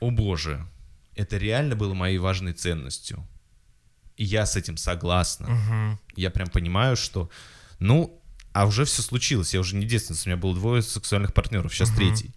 о боже, это реально было моей важной ценностью. И я с этим согласна. Мгм. Я прям понимаю, что, ну, а уже все случилось. Я уже не девственница, у меня было двое сексуальных партнеров, сейчас Мгм. третий.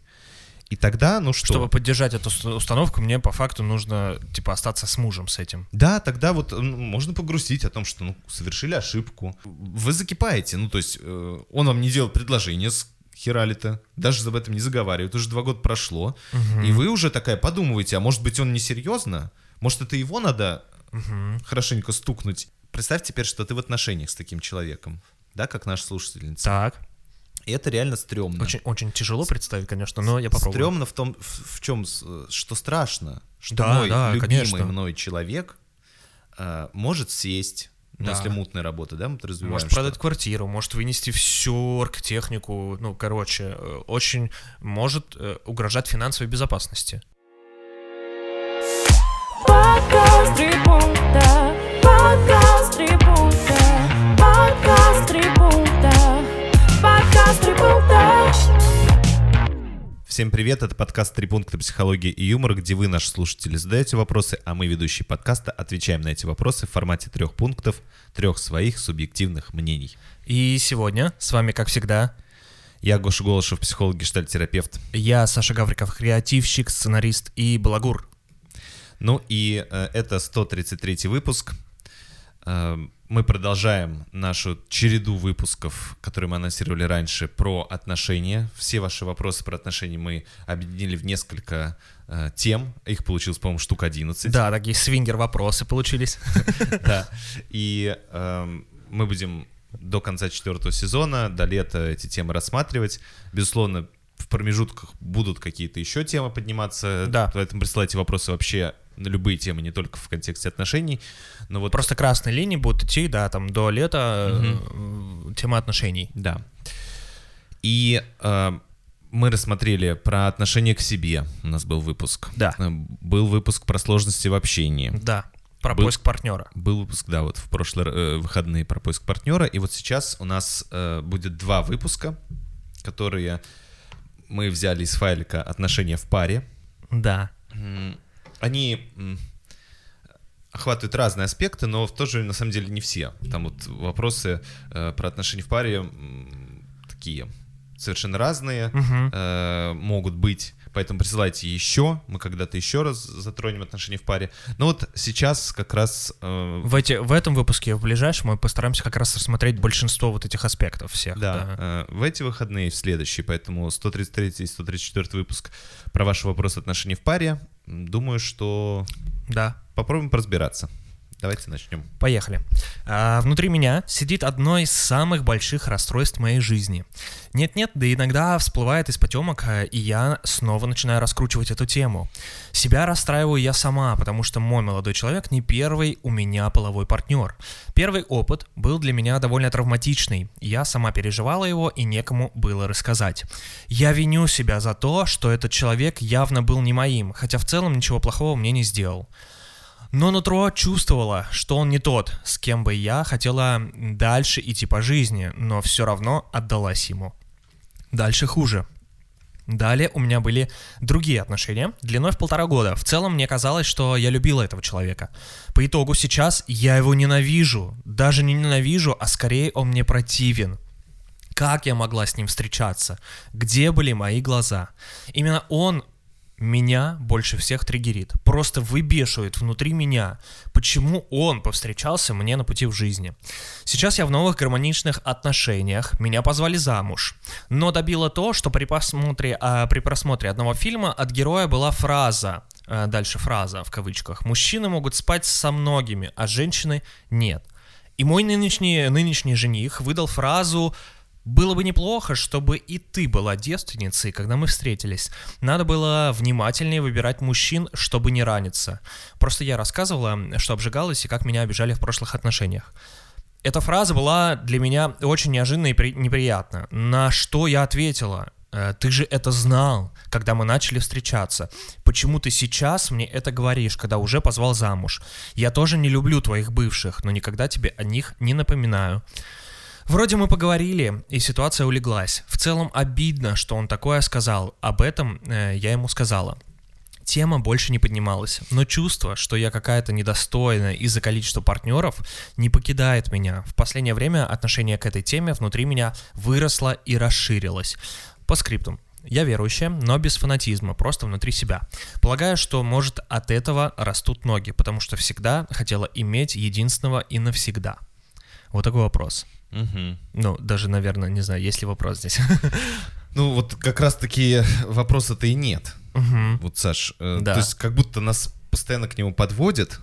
И тогда, ну что? Чтобы поддержать эту ус- установку, мне по факту нужно, типа, остаться с мужем с этим. Да, тогда вот ну, можно погрустить о том, что ну, совершили ошибку. Вы закипаете, ну то есть э, он вам не делал предложение с херали-то, даже об этом не заговаривает, уже два года прошло, Мгм. и вы уже такая подумываете, а может быть он несерьезно? Может это его надо Мгм. хорошенько стукнуть? Представь теперь, что ты в отношениях с таким человеком, да, как наша слушательница. Так. И это реально стрёмно. Очень, очень тяжело представить, конечно, но я попробую. Стрёмно в том, в, чем, что страшно, что Да, мой да, любимый конечно. мной человек э, может сесть, Да. если мутная работа, да, мы это развиваем. Может продать квартиру, может вынести всю оргтехнику, ну, короче, э, очень может э, угрожать финансовой безопасности. Подкаст три пункта, подкаст Всем привет, это подкаст «Три пункта психологии и юмора», где вы, наши слушатели, задаете вопросы, а мы, ведущие подкаста, отвечаем на эти вопросы в формате трех пунктов, трех своих субъективных мнений. И сегодня с вами, как всегда, Я Гоша Голышев, психолог, гештальтерапевт. я, Саша Гавриков, креативщик, сценарист и балагур. Ну и э, это 133 выпуск. Э, мы продолжаем нашу череду выпусков, которые мы анонсировали раньше, про отношения. Все ваши вопросы про отношения мы объединили в несколько э, тем. Их получилось, по-моему, штук 11. Да, такие свингер-вопросы получились. Да. И эм, мы будем до конца четвертого сезона, до лета эти темы рассматривать. Безусловно, в промежутках будут какие-то еще темы подниматься. Да. Поэтому присылайте вопросы вообще на любые темы, не только в контексте отношений. Но вот Просто красные линии будут идти, да, там до лета э, тема отношений. Да. И э, мы рассмотрели про отношение к себе. У нас был выпуск. Да. Э, Был выпуск про сложности в общении. Да, про Был- поиск партнера. Был выпуск, да, вот в прошлые э, выходные про поиск партнера. И вот сейчас у нас э, будет два выпуска, которые мы взяли из файлика «Отношения в паре». Да. Они охватывают разные аспекты, но тоже на самом деле не все. Там вот вопросы э, про отношения в паре м, такие совершенно разные Мгм. э, могут быть. Поэтому присылайте еще, мы когда-то еще раз затронем отношения в паре. Но вот сейчас как раз э, В, эти, в этом выпуске, в ближайшем, мы постараемся как раз рассмотреть большинство вот этих аспектов всех. Да, э, в эти выходные в следующие, поэтому 133 и 134 выпуск про ваши вопросы отношений в паре. Думаю, что Да. попробуем поразбираться. Давайте начнем. Поехали. А, внутри меня сидит одно из самых больших расстройств моей жизни. Нет-нет, да иногда всплывает из потемок, а, и я снова начинаю раскручивать эту тему. Себя расстраиваю я сама, потому что мой молодой человек не первый у меня половой партнер. Первый опыт был для меня довольно травматичный. Я сама переживала его, и некому было рассказать. Я виню себя за то, что этот человек явно был не моим, хотя в целом ничего плохого мне не сделал. Но нутро чувствовало, что он не тот, с кем бы я хотела дальше идти по жизни, но все равно отдалась ему. Дальше хуже. Далее у меня были другие отношения, длиной в полтора года. В целом мне казалось, что я любила этого человека. По итогу сейчас я его ненавижу. Даже не ненавижу, а скорее он мне противен. Как я могла с ним встречаться? Где были мои глаза? Именно он меня больше всех триггерит. Просто выбешивает внутри меня. Почему он повстречался мне на пути в жизни? Сейчас я в новых гармоничных отношениях. Меня позвали замуж. Но добило то, что при просмотре, а, при просмотре одного фильма от героя была фраза. а, дальше фраза в кавычках. Мужчины могут спать со многими, а женщины нет. И мой нынешний, нынешний жених выдал фразу «Было бы неплохо, чтобы и ты была девственницей, когда мы встретились. Надо было внимательнее выбирать мужчин, чтобы не раниться». Просто я рассказывала, что обжигалась и как меня обижали в прошлых отношениях. Эта фраза была для меня очень неожиданна и при- неприятна. На что я ответила? «Э, Ты же это знал, когда мы начали встречаться. Почему ты сейчас мне это говоришь, когда уже позвал замуж? Я тоже не люблю твоих бывших, но никогда тебе о них не напоминаю. Вроде мы поговорили, и ситуация улеглась. В целом обидно, что он такое сказал. Об этом э, я ему сказала. Тема больше не поднималась, но чувство, что я какая-то недостойная из-за количества партнеров, не покидает меня. В последнее время отношение к этой теме внутри меня выросло и расширилось. По скриптум. Я верующая, но без фанатизма, просто внутри себя. Полагаю, что, может, от этого растут ноги, потому что всегда хотела иметь единственного и навсегда. Вот такой вопрос. Мгм. Ну, даже, наверное, не знаю, есть ли вопрос здесь. Ну, вот как раз-таки вопроса-то и нет. Мгм. Вот, Саш, э, Да. то есть как будто нас постоянно к нему подводят,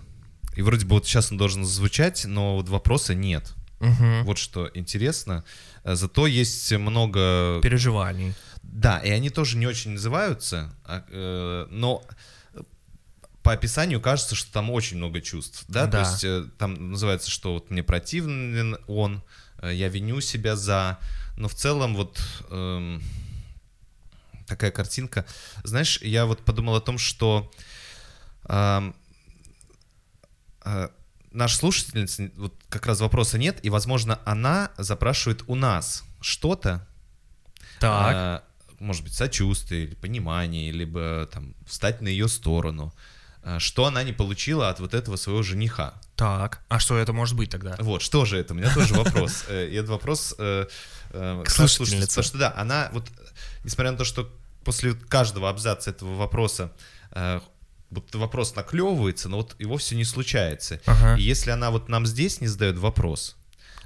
и вроде бы вот сейчас он должен звучать, но вот вопроса нет. Мгм. Вот что интересно. Э, Зато есть много... Переживаний. Да, и они тоже не очень называются, а, э, но по описанию кажется, что там очень много чувств, да, Да. то есть э, там называется, что вот мне противен он, э, я виню себя за, но в целом вот эм, такая картинка. Знаешь, я вот подумал о том, что ам, э, наша слушательница, вот как раз вопроса нет, и, возможно, она запрашивает у нас что-то, Так. а, может быть, сочувствие или понимание, либо там встать на ее сторону, что она не получила от вот этого своего жениха. Так. А что это может быть тогда? Вот, что же это? У меня тоже вопрос. Э, И этот вопрос э, э, К слушательнице. Потому что да, она вот, несмотря на то, что после каждого абзаца этого вопроса э, вот вопрос наклевывается, но вот его все не случается. Ага. И если она вот нам здесь не задает вопрос,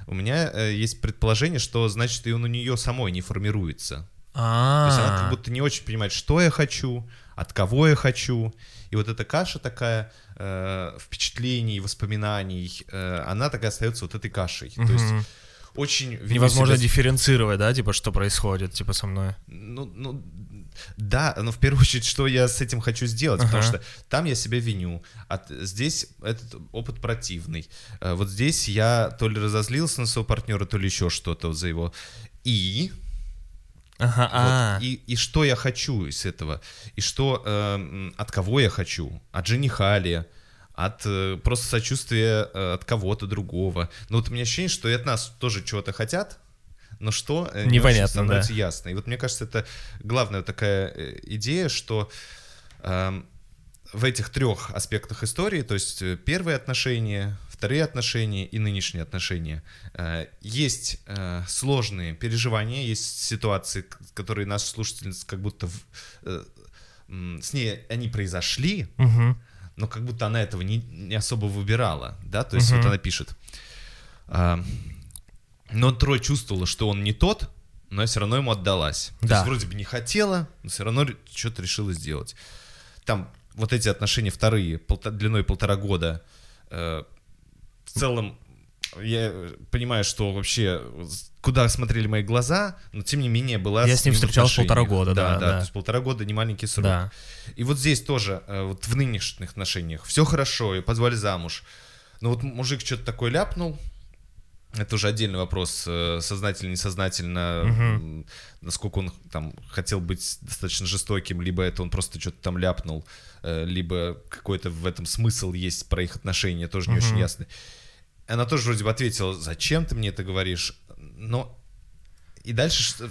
у меня э, есть предположение, что значит и он у нее самой не формируется. То есть она как А. будто не очень понимает, что я хочу, от кого я хочу. И вот эта каша такая э, впечатлений, воспоминаний, э, она такая остается вот этой кашей. То есть очень... Невозможно себя- дифференцировать, да, типа, что происходит, типа, со мной. Ну, ну, да, но в первую очередь, что я с этим хочу сделать, потому Ага. что там я себя виню, а здесь этот опыт противный. Э, Вот здесь я то ли разозлился на своего партнера, то ли еще что-то за его. И Ага, Вот. а. И, и что я хочу из этого? И что, э, от кого я хочу? От жениха ли? От э, просто сочувствия э, от кого-то другого. Но вот у меня ощущение, что и от нас тоже чего-то хотят, но что э, не Непонятно, становится ясно. И вот мне кажется, это главная такая э, идея, что эм, в этих трех аспектах истории, то есть э, первые отношения, вторые отношения и нынешние отношения, э, есть э, сложные переживания, есть ситуации, которые наша слушательница как будто в- э, с ней они произошли, Мгм. но как будто она этого не, не особо выбирала, да, то есть вот Мгм. она пишет. но Трой чувствовала, что он не тот, но я все равно ему отдалась. То Да. есть вроде бы не хотела, но все равно что-то решила сделать. Там вот эти отношения вторые, полта- длиной полтора года, э, в целом я понимаю, что вообще куда смотрели мои глаза, но тем не менее была Я с ним встречался полтора года, да, да, да. То есть полтора года не маленький срок. Да. И вот здесь тоже, э, вот в нынешних отношениях, все хорошо, и позвали замуж. Но вот мужик что-то такое ляпнул, это уже отдельный вопрос, э, сознательно, несознательно, м, насколько он там хотел быть достаточно жестоким, либо это он просто что-то там ляпнул, э, либо какой-то в этом смысл есть про их отношения, тоже не очень ясно. Она тоже вроде бы ответила, зачем ты мне это говоришь? Но и дальше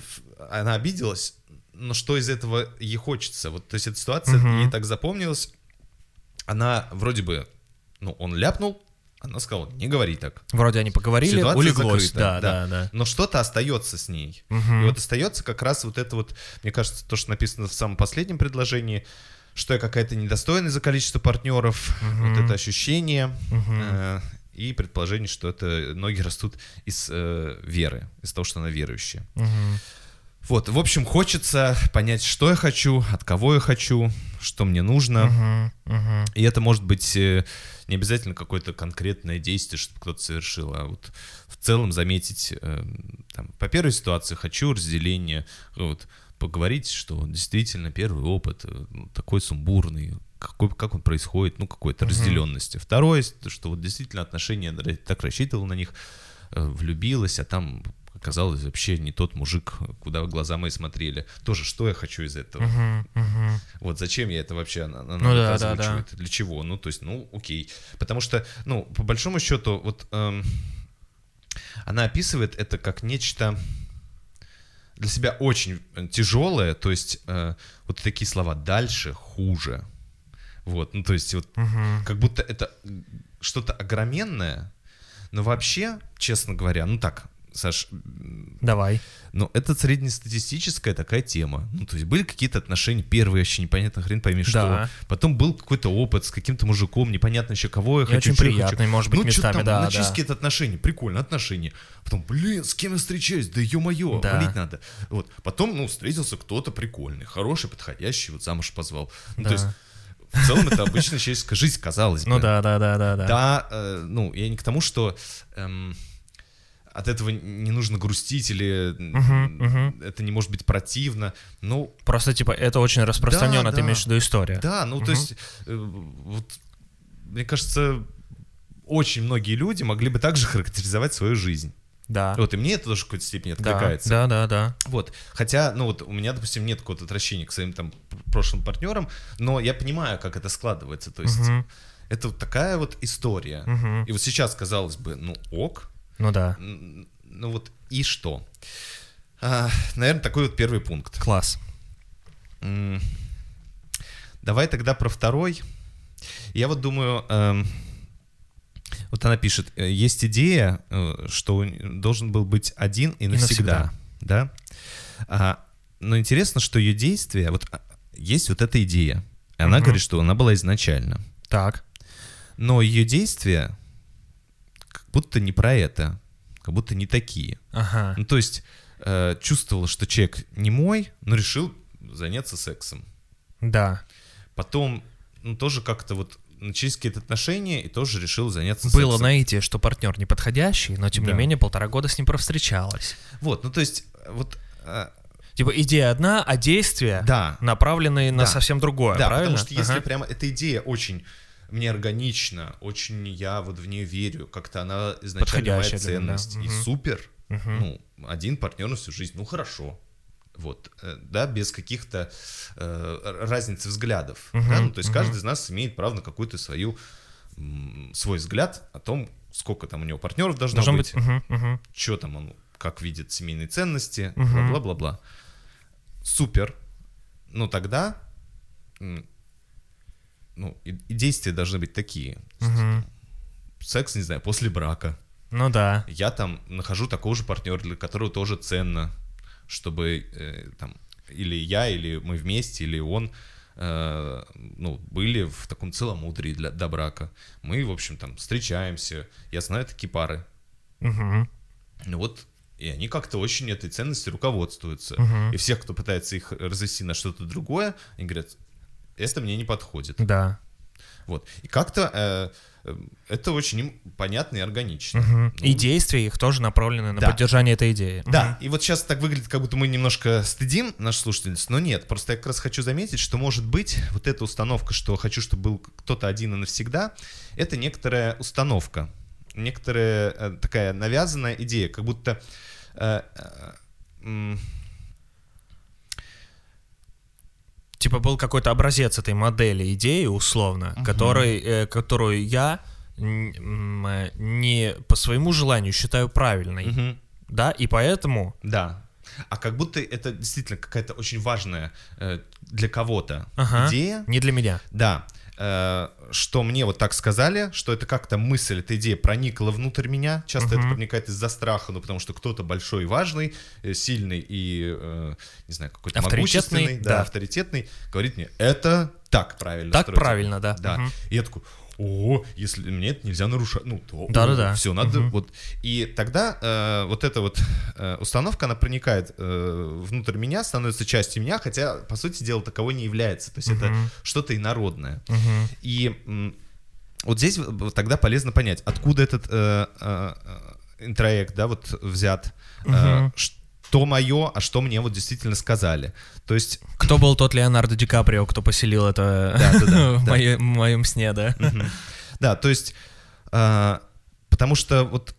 она обиделась, но что из этого ей хочется? Вот, то есть эта ситуация Мгм. ей так запомнилась. Она вроде бы, ну, он ляпнул, она сказала, не говори так. Вроде они поговорили, Ситуация улеглось. закрыта, да, да, да. Но что-то остается с ней. Мгм. И вот остается как раз вот это вот, мне кажется, то, что написано в самом последнем предложении, что я какая-то недостойная за количество партнеров, вот это ощущение, э, и предположение, что это ноги растут из э, веры, из того, что она верующая. Мгм. Вот, в общем, хочется понять, что я хочу, от кого я хочу, что мне нужно. Мгм. Мгм. И это может быть э, не обязательно какое-то конкретное действие, чтобы кто-то совершил, а вот в целом заметить, э, там, по первой ситуации хочу разделения, вот, поговорить, что действительно первый опыт э, ну, такой сумбурный, какой, как он происходит, ну, какой-то разделенности. Второе, что вот действительно отношения, так рассчитывал на них, влюбилась, а там оказалось вообще не тот мужик, куда глаза мои смотрели. Тоже, что я хочу из этого? Мгм. Мгм. Вот зачем я это вообще она, она Ну да, да, озвучивает? Для чего? Ну, то есть, ну, окей. Потому что, ну, по большому счету, вот эм, она описывает это как нечто для себя очень тяжелое, то есть э, вот такие слова «дальше», «хуже». Вот, ну то есть вот Мгм. как будто это что-то огроменное, но вообще, честно говоря, ну так, Саш, Давай. ну это среднестатистическая такая тема. Ну то есть были какие-то отношения первые, вообще непонятно хрен пойми что. Да. Потом был какой-то опыт с каким-то мужиком, непонятно еще кого я И хочу. очень я хочу. приятный, может быть, ну, местами, там, да, начались да. какие-то отношения, прикольно, отношения. Потом, блин, с кем я встречаюсь, да ё-моё, Да. валить надо. Вот. Потом, ну, встретился кто-то прикольный, хороший, подходящий, вот замуж позвал. Ну, Да. то есть, в целом, это обычная человеческая жизнь, казалось бы. Ну да, да, да, да, да. Да, э, ну, я не к тому, что эм, от этого не нужно грустить или м, мгм. это не может быть противно. Ну, Просто, типа, это очень распространенно, Да, ты да. имеешь в виду история. да, ну, то Мгм. есть, э, вот, мне кажется, очень многие люди могли бы также характеризовать свою жизнь. Да. Вот, и мне это тоже в какой-то степени откликается. да, да, да. Вот. Хотя, ну вот у меня, допустим, нет какого-то отвращения к своим там пр- прошлым партнерам, но я понимаю, как это складывается. То есть Мгм. это вот такая вот история. Мгм. И вот сейчас, казалось бы, ну ок, Ну да. ну вот и что? наверное, такой вот первый пункт. Класс. М, Давай тогда про второй. Я вот думаю, эм, вот она пишет, э, есть идея, э, что должен был быть один и навсегда, навсегда. да? А, но интересно, что ее действия, вот а, есть вот эта идея, и она Мгм. говорит, что она была изначально, Так. но ее действия как будто не про это, как будто не такие. Ага. Ну, то есть э, чувствовала, что человек не мой, но решил заняться сексом. Да. Потом, ну, тоже как-то вот начались какие-то отношения, и тоже решил заняться Было сексом. наитие, что партнер неподходящий, но тем не Да. менее полтора года с ним провстречалась. Вот, ну, то есть, вот, э, Типа идея одна, а действия да, направлены на Да. совсем другое, да, правильно? потому что если Ага. прямо эта идея очень мне органична, очень я вот в нее верю, как-то она изначально моя меня, ценность, и Мгм. супер, Мгм. ну, один партнер на всю жизнь, ну, хорошо. Вот, э, да, без каких-то э, р- разницы взглядов. Мгм, да, ну, то есть мгм. каждый из нас имеет право на какую-то свою свой взгляд о том, сколько там у него партнеров должно, Должно быть, быть. мгм. что там он, как видит семейные ценности, Мгм. бла-бла-бла-бла. Супер. Ну тогда, ну и, и действия должны быть такие. Мгм. Секс, не знаю, после брака. Ну да. Я там нахожу такого же партнера, для которого тоже ценно, чтобы э, там или я, или мы вместе, или он э, ну, были в таком целомудрии для, до брака. Мы, в общем, там встречаемся. Я знаю такие пары. Мгм. Ну вот, и они как-то очень этой ценностью руководствуются. Мгм. И всех, кто пытается их развести на что-то другое, они говорят, это мне не подходит. Да. Вот. И как-то э, э, это очень понятно и органично. Мгм. Ну, И действия их тоже направлены на Да. поддержание этой идеи. Да, и вот сейчас так выглядит, как будто мы немножко стыдим нашу слушательницу, но нет, просто я как раз хочу заметить, что может быть вот эта установка, что хочу, чтобы был кто-то один и навсегда, это некоторая установка, некоторая э, такая навязанная идея, как будто э, э, м, Типа был какой-то образец этой модели идеи, условно, который, э, которую я э, не по своему желанию считаю правильной. мгм. Да, и поэтому... Да. А как будто это действительно какая-то очень важная э, для кого-то Ага. идея. Не для меня. Да. Э, что мне вот так сказали, что это как-то мысль, эта идея проникла внутрь меня. Часто это Мгм. проникает из-за страха, ну потому что кто-то большой и важный, э, сильный и, э, не знаю, какой-то могущественный, да, да. авторитетный, говорит мне, это так правильно Так строится». правильно, да. Да. Мгм. И я такой, о, если мне это нельзя нарушать, ну то Да-да-да. все надо Мгм. вот. И тогда э, вот эта вот э, установка, она проникает э, внутрь меня, становится частью меня, хотя по сути дела таковой не является. То есть это Мгм. что-то инородное. Мгм. И м, вот здесь тогда полезно понять, откуда этот э, э, э, интроект, да, вот взят, э, Мгм. Что мое, а что мне вот действительно сказали. То есть Кто был тот Леонардо Ди Каприо, кто поселил это в да. моем- в моем сне, да? Да, то есть, а, потому что вот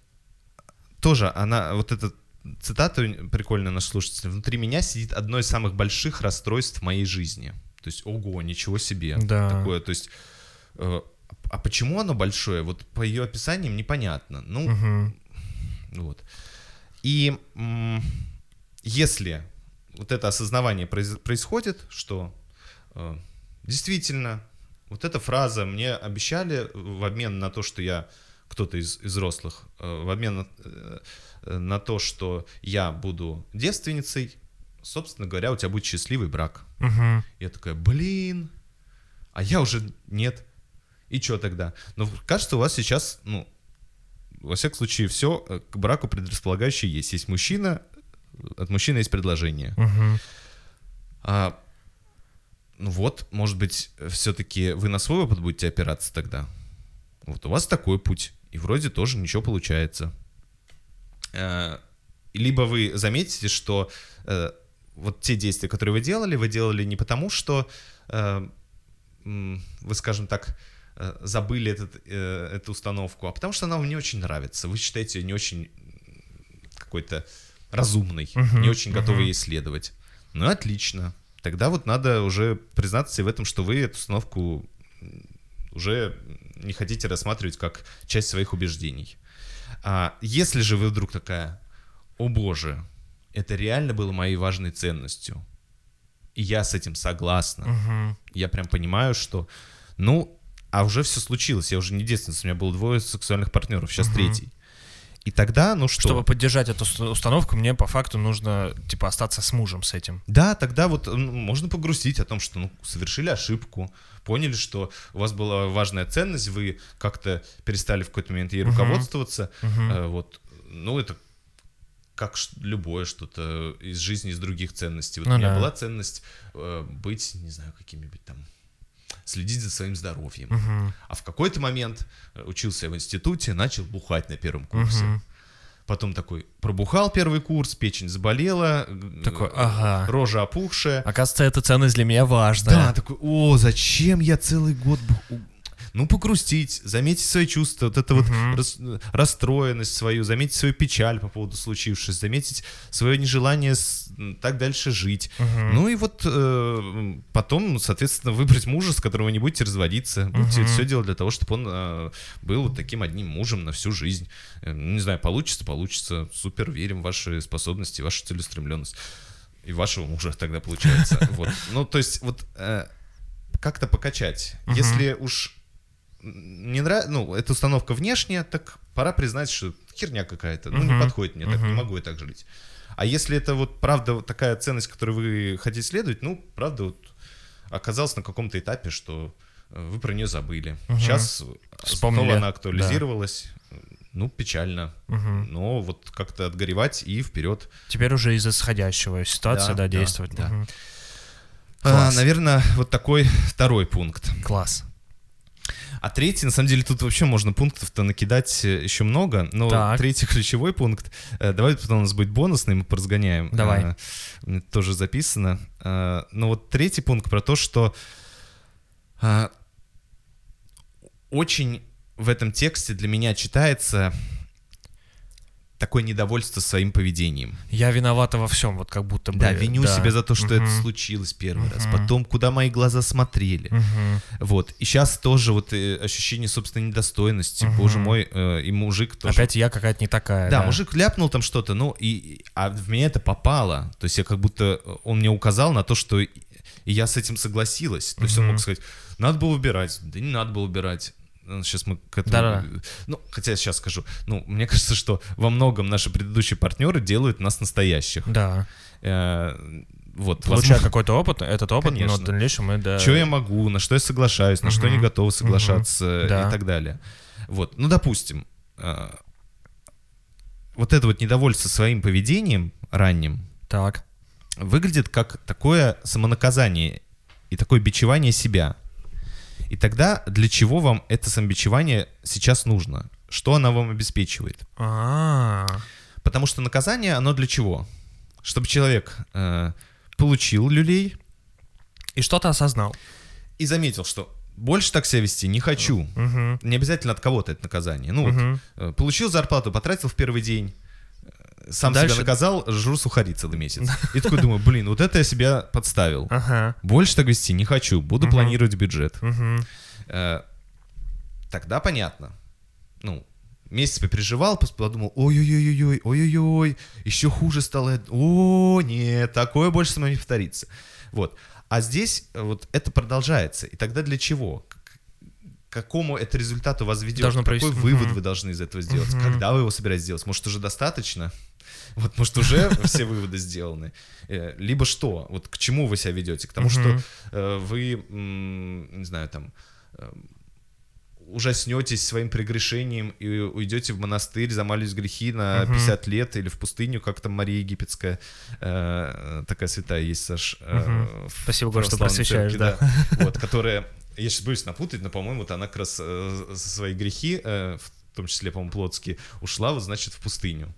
тоже она, вот эта цитата прикольная наш слушатель, внутри меня сидит одно из самых больших расстройств в моей жизни. То есть, ого, ничего себе. Да. Такое, то есть, э, а почему оно большое? Вот по ее описаниям непонятно. Ну, Мгм. вот. И если вот это осознавание произ- происходит, что э, действительно Вот эта фраза мне обещали в обмен на то, что я кто-то из, из взрослых, э, в обмен на, э, на то, что я буду девственницей, собственно говоря, у тебя будет счастливый брак. Мгм. Я такая, блин, а я уже нет. И что тогда? Но кажется, у вас сейчас, ну, во всяком случае, все к браку предрасполагающее есть. Есть мужчина, от мужчины есть предложение. Мгм. А, ну вот, может быть, все-таки вы на свой опыт будете опираться тогда. Вот у вас такой путь, и вроде тоже ничего получается. Э, Либо вы заметите, что э, вот те действия, которые вы делали, вы делали не потому, что м, вы, скажем так, э, забыли этот, э, эту установку, а потому что она вам не очень нравится. Вы считаете ее не очень какой-то разумной, Мгм, не очень готовы мгм. ей следовать. Ну, отлично. Тогда вот надо уже признаться себе в этом, что вы эту установку уже не хотите рассматривать как часть своих убеждений. А если же вы вдруг такая, о боже, это реально было моей важной ценностью, и я с этим согласна, Мгм. я прям понимаю, что, ну, а уже все случилось, я уже не девственница, у меня было двое сексуальных партнеров, сейчас Мгм. третий. И тогда, ну что? Чтобы поддержать эту ус- установку, мне по факту нужно, типа, остаться с мужем с этим. Да, тогда вот ну, можно погрустить о том, что ну, совершили ошибку, поняли, что у вас была важная ценность, вы как-то перестали в какой-то момент ей Мгм. руководствоваться. Мгм. Э, вот, ну, это как любое что-то из жизни, из других ценностей. Вот Ну у меня да. была ценность э, быть, не знаю, какими-нибудь там следить за своим здоровьем. Мгм. А в какой-то момент э, учился я в институте, начал бухать на первом курсе. Мгм. Потом такой пробухал первый курс, печень заболела, Такой, э, ага. рожа опухшая. Оказывается, эта ценность для меня важна. Да, такой, о, зачем я целый год... бу- Ну, погрустить, заметить свои чувства, вот это вот Мгм. рас- расстроенность свою, заметить свою печаль по поводу случившегося, заметить свое нежелание с- так дальше жить. Мгм. Ну и вот э, потом, соответственно, выбрать мужа, с которым вы не будете разводиться. Будете все делать для того, чтобы он э, был вот таким одним мужем на всю жизнь. Э, ну, не знаю, получится, получится. Супер, верим в ваши способности, вашу целеустремленность. И вашего мужа тогда получается. Вот. Ну, то есть, вот э, как-то покачать. Если уж не нравится, ну, эта установка внешняя, так пора признать, что херня какая-то. Ну, не подходит мне так, не могу я так жить. А если это вот правда вот такая ценность, которой вы хотите следовать, ну, правда, вот оказалось на каком-то этапе, что э, вы про нее забыли. Мгм. Сейчас Вспомнили, снова она актуализировалась. Ну, печально. Мгм. Но вот как-то отгоревать и вперед. Теперь уже из исходящего ситуации, Да, да, да, действовать. да. Мгм. А, наверное, вот такой второй пункт. Класс. А третий, на самом деле, тут вообще можно пунктов-то накидать э, еще много. Но Так. третий ключевой пункт. э, Давай потом у нас будет бонусный, мы поразгоняем. Давай. Мне Тоже записано. Э, Но вот третий пункт про то, что э, очень в этом тексте для меня читается такое недовольство своим поведением. Я виновата во всем, вот как будто бы. Да, виню да. себя за то, что это Мгм. случилось первый раз. Мгм. Потом, куда мои глаза смотрели. Мгм. Вот. И сейчас тоже вот э, ощущение собственной недостойности. Мгм. Боже мой, э, и мужик тоже. Опять я какая-то не такая. Да, мужик ляпнул там что-то, ну, и, а в меня это попало. То есть я как будто, э, он мне указал на то, что и я с этим согласилась. То есть он Мгм. мог сказать, надо было убирать. Да не надо было убирать. Сейчас мы к этому... Да-да. Ну, хотя я сейчас скажу. Ну, мне кажется, что во многом наши предыдущие партнеры делают нас настоящих. Да. Э, вот, Получая возможно, какой-то опыт, этот опыт, но Конечно. в дальнейшем мы, да... что я могу, на что я соглашаюсь, на что Мгм. не готов соглашаться Да. и так далее. Вот, ну, допустим, э, вот это вот недовольство своим поведением ранним Так. выглядит как такое самонаказание и такое бичевание себя. И тогда для чего вам это самобичевание сейчас нужно? Что оно вам обеспечивает? А, Потому что наказание, оно для чего? Чтобы человек э, получил люлей И что-то осознал. и заметил, что больше так себя вести не хочу. Мгм. Не обязательно от кого-то это наказание. Ну вот, Мгм. э, получил зарплату, потратил в первый день, сам Дальше- себя наказал, жру сухари целый месяц. И такой думаю, блин, вот это я себя подставил. Ага. Больше так вести не хочу, буду планировать бюджет. Э, Тогда понятно. Ну, месяц попереживал, подумал, ой-ой-ой-ой, ой-ой-ой, еще хуже стало. О, нет, такое больше со мной не повторится. Вот. А здесь э, вот это продолжается. И тогда для чего? какому это результату вас ведет, Должно какой вывод Мгм. вы должны из этого сделать, Мгм. когда вы его собираетесь сделать, может уже достаточно, вот может уже все выводы сделаны, Э, либо что, вот к чему вы себя ведете, к тому, что э, вы, не знаю, там э, ужаснетесь своим прегрешением и уйдете в монастырь, замались грехи на Мгм. 50 лет или в пустыню, как там Мария Египетская, э, такая святая есть, Саш. э, в Спасибо, Гош, что просвещаешь, церкви, да. Вот, которая, я сейчас боюсь напутать, но, по-моему, вот она как раз э, свои грехи, э, в том числе, по-моему, плотские, ушла, вот, значит, в пустыню.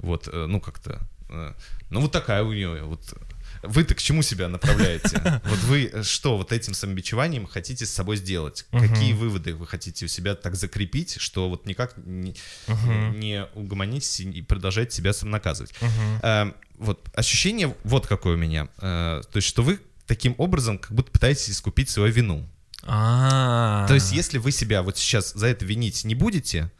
Вот, э, ну, как-то... э, Ну, вот такая у нее, вот... Вы-то к чему себя направляете? Вот вы э, что вот этим самобичеванием хотите с собой сделать? Какие выводы вы хотите у себя так закрепить, что вот никак не, угомонитесь и продолжаете себя самонаказывать? Э, вот ощущение вот какое у меня. То есть, что вы таким образом как будто пытаетесь искупить свою вину. А. То есть, если вы себя вот сейчас за это винить не будете,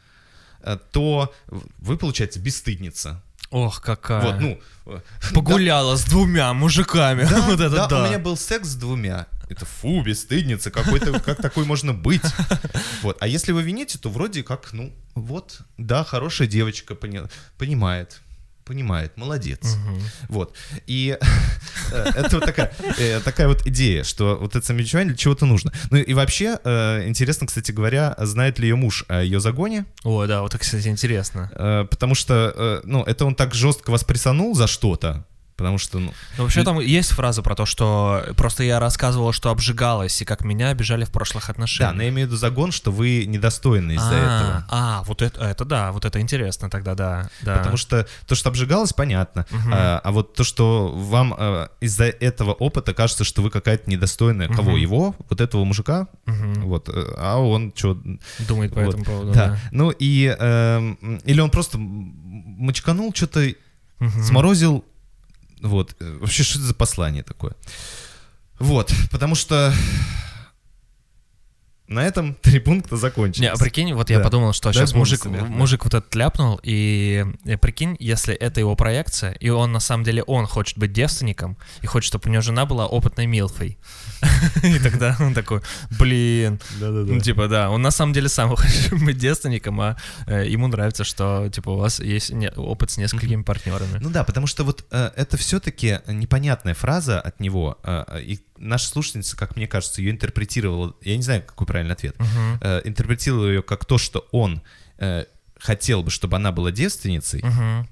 то вы, получается, бесстыдница. Ох, какая. Вот, ну... э, Погуляла с двумя мужиками. Да, вот это да, да. у меня был секс с двумя. Это фу, бесстыдница, какой-то, как такой можно быть? Вот. А если вы вините, то вроде как, ну, вот, да, хорошая девочка поня- понимает, понимает, молодец. Мгм. Вот. И э, это вот такая, э, такая вот идея, что вот это самобичевание для чего-то нужно. Ну и вообще, э, интересно, кстати говоря, знает ли ее муж о ее загоне, О, да, вот это, кстати, интересно. Потому что, ну, это он так жестко вас прессанул за что-то, потому что, ну, Ну, вообще там есть фраза про то, что просто я рассказывала, что обжигалась, и как меня обижали в прошлых да, отношениях. но я имею в виду загон, что вы недостойны из-за а, этого. А, вот это, это да, вот это интересно тогда, да. да. Потому что то, что обжигалось, понятно. Мгм. А, а вот то, что вам э, из-за этого опыта кажется, что вы какая-то недостойная кого? Мгм. Его, вот этого мужика, Мгм. вот, э, а он что? думает по вот, этому поводу. Да. Ну и эм, или он просто мочканул, что-то Мгм. сморозил. Вот. Э, Вообще, что это за послание такое? Вот. Потому что на этом три пункта закончились. Не, а прикинь, вот я Да. подумал, что Дай сейчас мужик, да. мужик вот этот ляпнул, и э, прикинь, если это его проекция, и он на самом деле он хочет быть девственником, и хочет, чтобы у него жена была опытной милфой. И тогда он такой, блин, ну типа да, он на самом деле сам хочет быть девственником, а э, ему нравится, что типа у вас есть опыт с несколькими партнерами. Ну да, потому что вот э, это все-таки непонятная фраза от него, э, и наша слушательница, как мне кажется, ее интерпретировала, я не знаю, какой правильный ответ, Мгм. э, интерпретировала ее как то, что он э, хотел бы, чтобы она была девственницей, Мгм.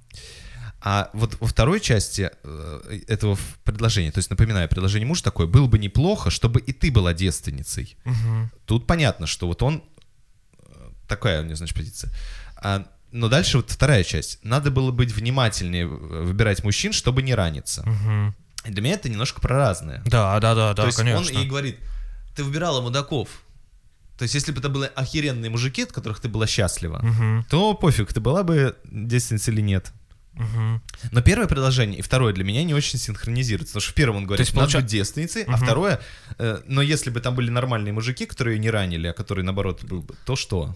а вот во второй части э, этого предложения, то есть напоминаю, предложение мужа такое, было бы неплохо, чтобы и ты была девственницей. Мгм. Тут понятно, что вот он э, такая у него, значит, позиция. А, но дальше вот вторая часть. Надо было быть внимательнее выбирать мужчин, чтобы не раниться. Мгм. Для меня это немножко про разное. Да, да, да, да, То есть конечно. он ей говорит, ты выбирала мудаков. То есть если бы это были охеренные мужики, от которых ты была счастлива, Мгм. то пофиг, ты была бы девственницей или нет. Мгм. Но первое предложение и второе для меня не очень синхронизируются. Потому что в первом он говорит, есть, надо получа- быть девственницей, а Мгм. второе, э, но если бы там были нормальные мужики, которые ее не ранили, а которые наоборот был бы, то что?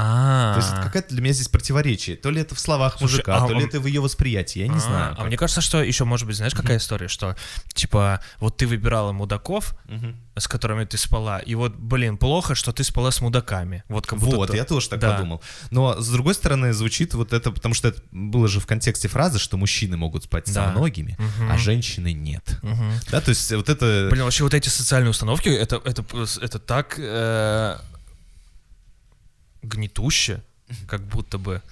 А. То есть это какая-то для меня здесь противоречие. То ли это в словах Слушай, мужика, а то ли он- это в ее восприятии, я не А, знаю. А мне кажется, что еще может быть, знаешь, какая история, что типа вот ты выбирала мудаков, с которыми ты спала, и вот, блин, плохо, что ты спала с мудаками. Вот как будто Вот, то- я тоже так Да. подумал. Но с другой стороны, звучит вот это, потому что это было же в контексте фразы, что мужчины могут спать со Да. многими, Мгм. а женщины нет. Да, то есть вот это... Блин, вообще вот эти социальные установки, это, это, это так э, гнетуще, как будто бы.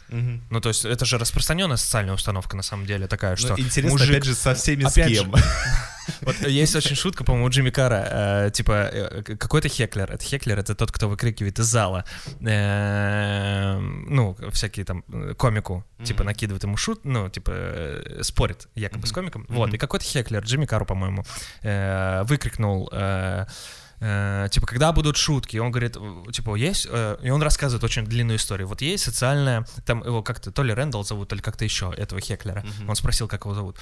Ну, то есть это же распространенная социальная установка на самом деле такая, Ну, что интересно, мужик- опять же, со всеми Опять с же, кем. Вот есть очень шутка, по-моему, у Джимми Карра, э, типа, э, какой-то хеклер. Это хеклер, это тот, кто выкрикивает из зала, э, ну, всякие там э, комику, типа, Мгм. накидывает ему шут, ну, типа, э, спорит якобы с Мгм. комиком. Вот, Мгм. и какой-то хеклер, Джимми Карру, по-моему, э, выкрикнул... э, э, типа, когда будут шутки, он говорит, типа, есть, э, и он рассказывает очень длинную историю. Вот есть социальная, там его как-то то ли Рэндалл зовут, то ли как-то еще, этого Хеклера. Мгм. Он спросил, как его зовут.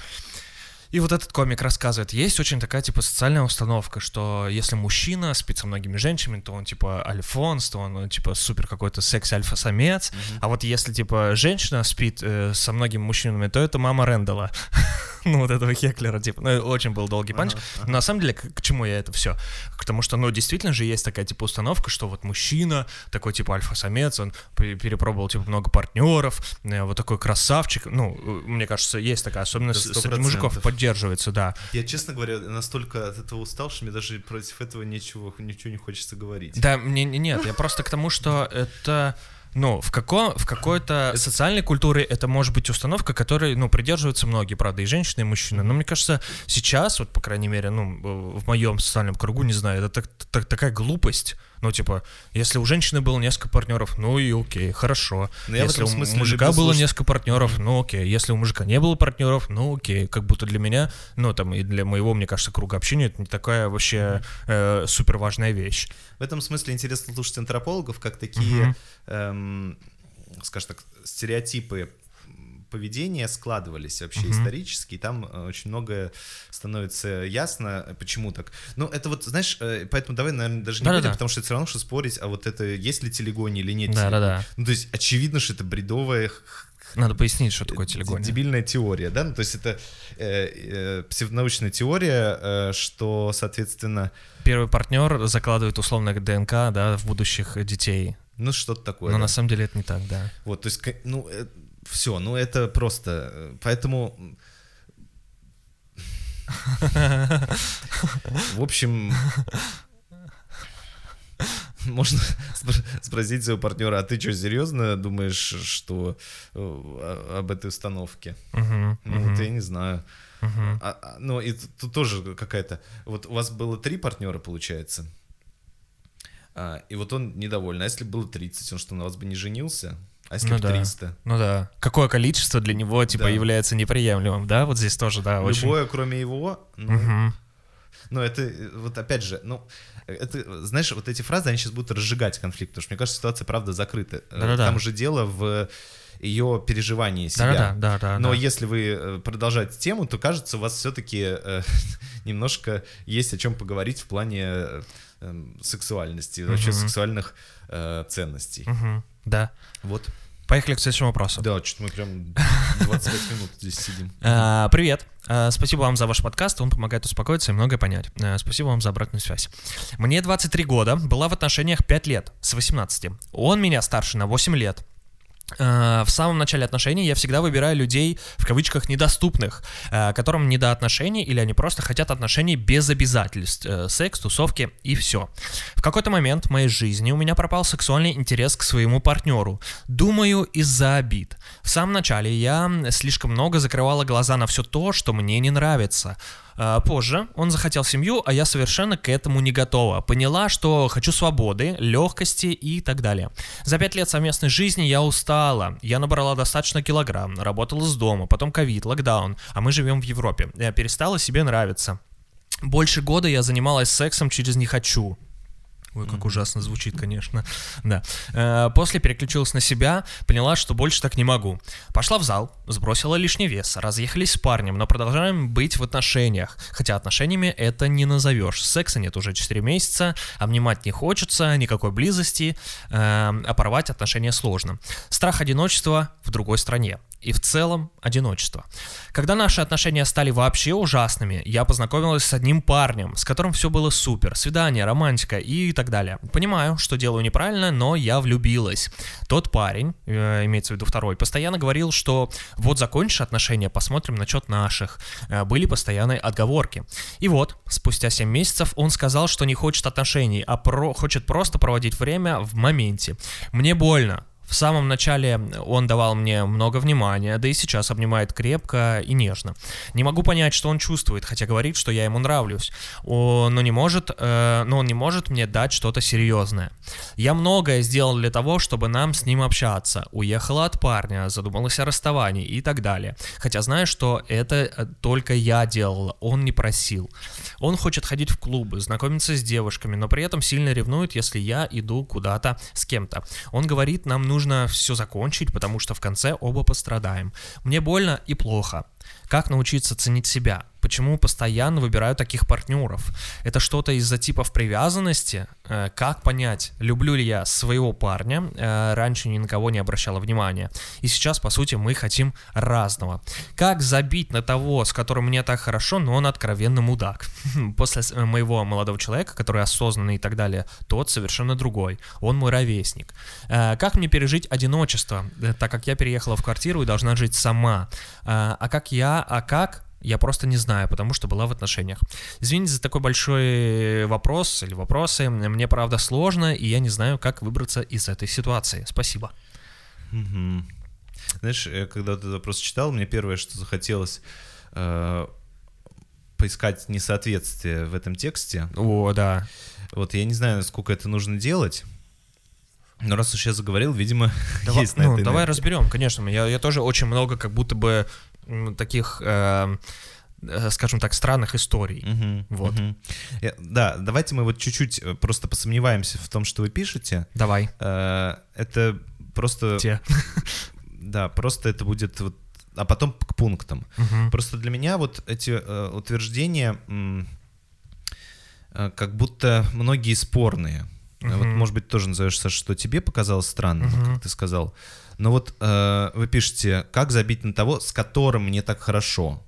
И вот этот комик рассказывает, есть очень такая, типа, социальная установка, что если мужчина спит со многими женщинами, то он, типа, альфонс, то он, типа, супер какой-то секс-альфа-самец, а вот если, типа, женщина спит э, со многими мужчинами, то это мама Рэндала. ну, вот этого Хеклера, типа, ну, очень был долгий панч. Ага, ага. Но на самом деле, к, к чему я это все? К тому, что, ну, действительно же есть такая, типа, установка, что вот мужчина, такой, типа, альфа-самец, он пе- перепробовал, типа, много партнеров, э, вот такой красавчик. Ну, э, мне кажется, есть такая особенность среди мужиков 100%. поддерживается, да. Я, честно говоря, настолько от этого устал, что мне даже против этого ничего, ничего не хочется говорить. Да, мне не- нет, я просто к тому, что это ну, в, како, в какой-то социальной культуре это может быть установка, которой, ну, придерживаются многие, правда, и женщины, и мужчины. Но мне кажется, сейчас, вот, по крайней мере, ну, в моем социальном кругу, не знаю, это так- так- такая глупость. Ну, типа, если у женщины было несколько партнеров, ну и окей, хорошо. Но в если у мужика было слушать- несколько партнеров, ну окей. Если у мужика не было партнеров, ну окей. Как будто для меня, ну там и для моего, мне кажется, круга общения это не такая вообще э, супер важная вещь. В этом смысле интересно слушать антропологов, как такие, эм, скажем так, стереотипы поведения складывались вообще Мгм. исторически, и там э, очень многое становится ясно, э, почему так. Ну, это вот, знаешь, э, поэтому давай, наверное, даже не будем, потому что это все равно, что спорить, а вот это есть ли телегония или нет Да, да, да. Ну, то есть, очевидно, что это бредовая Надо пояснить, что такое телегония. Дебильная теория, да? Ну, то есть это э, э, псевдонаучная теория, э, что, соответственно, Первый партнер закладывает условно ДНК, да, в будущих детей. ну, что-то такое. Но да. на самом деле это не так, да. Вот, то есть, ну, все, ну, это просто, э, поэтому... В общем, можно спро- спросить своего партнера, а ты что, серьезно думаешь, что э, об этой установке? Ну, вот я не знаю. А- а, ну, и тут, тут тоже какая-то... Вот у вас было три партнера, получается, А, и вот он недоволен. А если было 30, он что, на вас бы не женился? А если Ну бы да. 300? Ну да. Какое количество для него, типа, Да. является неприемлемым, да? Вот здесь тоже, да, очень... Любое, кроме его, ну, Мгм. ну, это, э, вот опять же, ну, это, знаешь, вот эти фразы, они сейчас будут разжигать конфликт, потому что, мне кажется, ситуация, правда, закрыта. Э, Да-да-да. Там уже дело в ее переживании себя. Да-да. Но да. если вы э, продолжаете тему, то кажется, у вас все-таки немножко есть о чем поговорить в плане э, эм, сексуальности, вообще Мгм. сексуальных э, ценностей. Мгм. Да. Вот. Поехали к следующему вопросу. Да, что-то мы прям 25 минут здесь сидим. А, Привет. А, Спасибо вам за ваш подкаст, он помогает успокоиться и многое понять. А, Спасибо вам за обратную связь. Мне 23 года, была в отношениях 5 лет, с 18. Он меня старше на 8 лет. А, В самом начале отношений я всегда выбираю людей, в кавычках, недоступных, а, которым не до отношений или они просто хотят отношений без обязательств, э, секс, тусовки и все. В какой-то момент в моей жизни у меня пропал сексуальный интерес к своему партнеру. Думаю, из-за обид. В самом начале я слишком много закрывала глаза на все то, что мне не нравится. А, Позже он захотел семью, а я совершенно к этому не готова. Поняла, что хочу свободы, легкости и так далее. За пять лет совместной жизни я устала. Я набрала достаточно килограмм, работала с дома, потом ковид, локдаун, а мы живем в Европе. Я перестала себе нравиться. Больше года я занималась сексом через «не хочу». Ой, как ужасно звучит, конечно. Да. Э, После переключилась на себя, поняла, что больше так не могу. Пошла в зал, сбросила лишний вес, разъехались с парнем, но продолжаем быть в отношениях. Хотя отношениями это не назовешь. Секса нет уже 4 месяца, обнимать не хочется, никакой близости, э, а порвать отношения сложно. Страх одиночества в другой стране. И в целом одиночество. Когда наши отношения стали вообще ужасными, я познакомилась с одним парнем, с которым все было супер, свидание, романтика и так далее. Понимаю, что делаю неправильно, но я влюбилась. Тот парень, э, имеется в виду второй, постоянно говорил, что вот закончишь отношения, посмотрим на счет наших. Э, Были постоянные отговорки. И вот, спустя 7 месяцев он сказал, что не хочет отношений, а про- хочет просто проводить время в моменте. Мне больно, в самом начале он давал мне много внимания, да и сейчас обнимает крепко и нежно. Не могу понять, что он чувствует, хотя говорит, что я ему нравлюсь. Но не может, э, но он не может мне дать что-то серьезное. Я многое сделал для того, чтобы нам с ним общаться. Уехала от парня, задумалась о расставании и так далее. Хотя знаю, что это э, только я делала, он не просил. Он хочет ходить в клубы, знакомиться с девушками, но при этом сильно ревнует, если я иду куда-то с кем-то. Он говорит, нам нужно все закончить, потому что в конце оба пострадаем. Мне больно и плохо. Как научиться ценить себя? Почему постоянно выбираю таких партнеров? Это что-то из-за типов привязанности? Э, Как понять, люблю ли я своего парня? Э, Раньше ни на кого не обращала внимания. И сейчас, по сути, мы хотим разного. Как забить на того, с которым мне так хорошо, но он откровенно мудак? После с- моего молодого человека, который осознанный и так далее, тот совершенно другой. Он мой ровесник. Э, Как мне пережить одиночество, э, так как я переехала в квартиру и должна жить сама? Э, А как я, а как? Я просто не знаю, потому что была в отношениях. Извините за такой большой вопрос или вопросы. Мне правда сложно, и я не знаю, как выбраться из этой ситуации. Спасибо. Мгм. Знаешь, я когда этот вопрос читал, мне первое, что захотелось э, поискать несоответствие в этом тексте. О, да. Вот я не знаю, сколько это нужно делать. Но раз уж я заговорил, видимо, Давай, есть на ну, это давай разберем, конечно. Я, я тоже очень много как будто бы таких, э, э, скажем так, странных историй. Мгм, Вот. Я- Да, давайте мы вот чуть-чуть э, просто посомневаемся в том, что вы пишете. Давай. Э, Это просто... Те. Да, просто это будет вот... А потом к пунктам. Мгм. Просто для меня вот эти э, утверждения э, как будто многие спорные. Э, Вот, может быть, тоже назовешь, Саша, что тебе показалось странным, Мгм. как ты сказал. Но вот э, вы пишете, как забить на того, с которым мне так хорошо.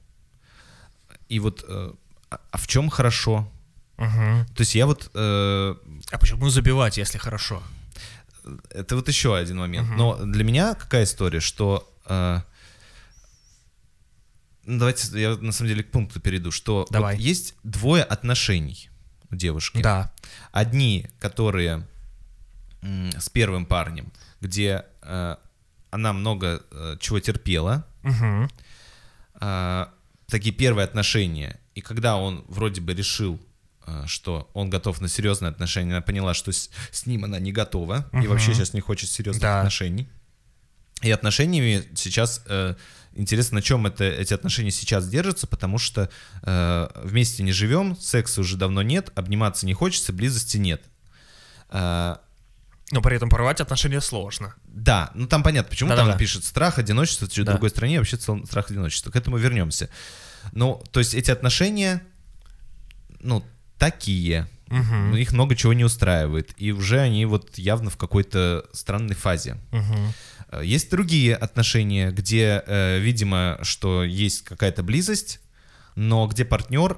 И вот, э, а а в чем хорошо? Мгм. То есть я вот... э, А почему забивать, если хорошо? это вот еще один момент. Мгм. Но для меня какая история, что... э, ну, давайте я на самом деле к пункту перейду, что вот Давай. есть двое отношений у девушки. Да. Одни, которые с первым парнем, где э, она много э, чего терпела, Мгм. а, такие первые отношения, и когда он вроде бы решил, а, что он готов на серьезные отношения, она поняла, что с, с ним она не готова, и Мгм. вообще сейчас не хочет серьезных Да. отношений. И отношениями сейчас э, интересно, на чем это, эти отношения сейчас держатся, потому что э, вместе не живем, секса уже давно нет, обниматься не хочется, близости нет. А, Но при этом порвать отношения сложно. да, ну там понятно, почему там Да-да-да. она пишет страх, одиночество, чуть Да. в другой стране вообще цел- страх, одиночество. К этому вернемся. Ну, то есть эти отношения, ну, такие. Мгм. Их много чего не устраивает. И уже они вот явно в какой-то странной фазе. Э, Есть другие отношения, где, э, видимо, что есть какая-то близость, но где партнер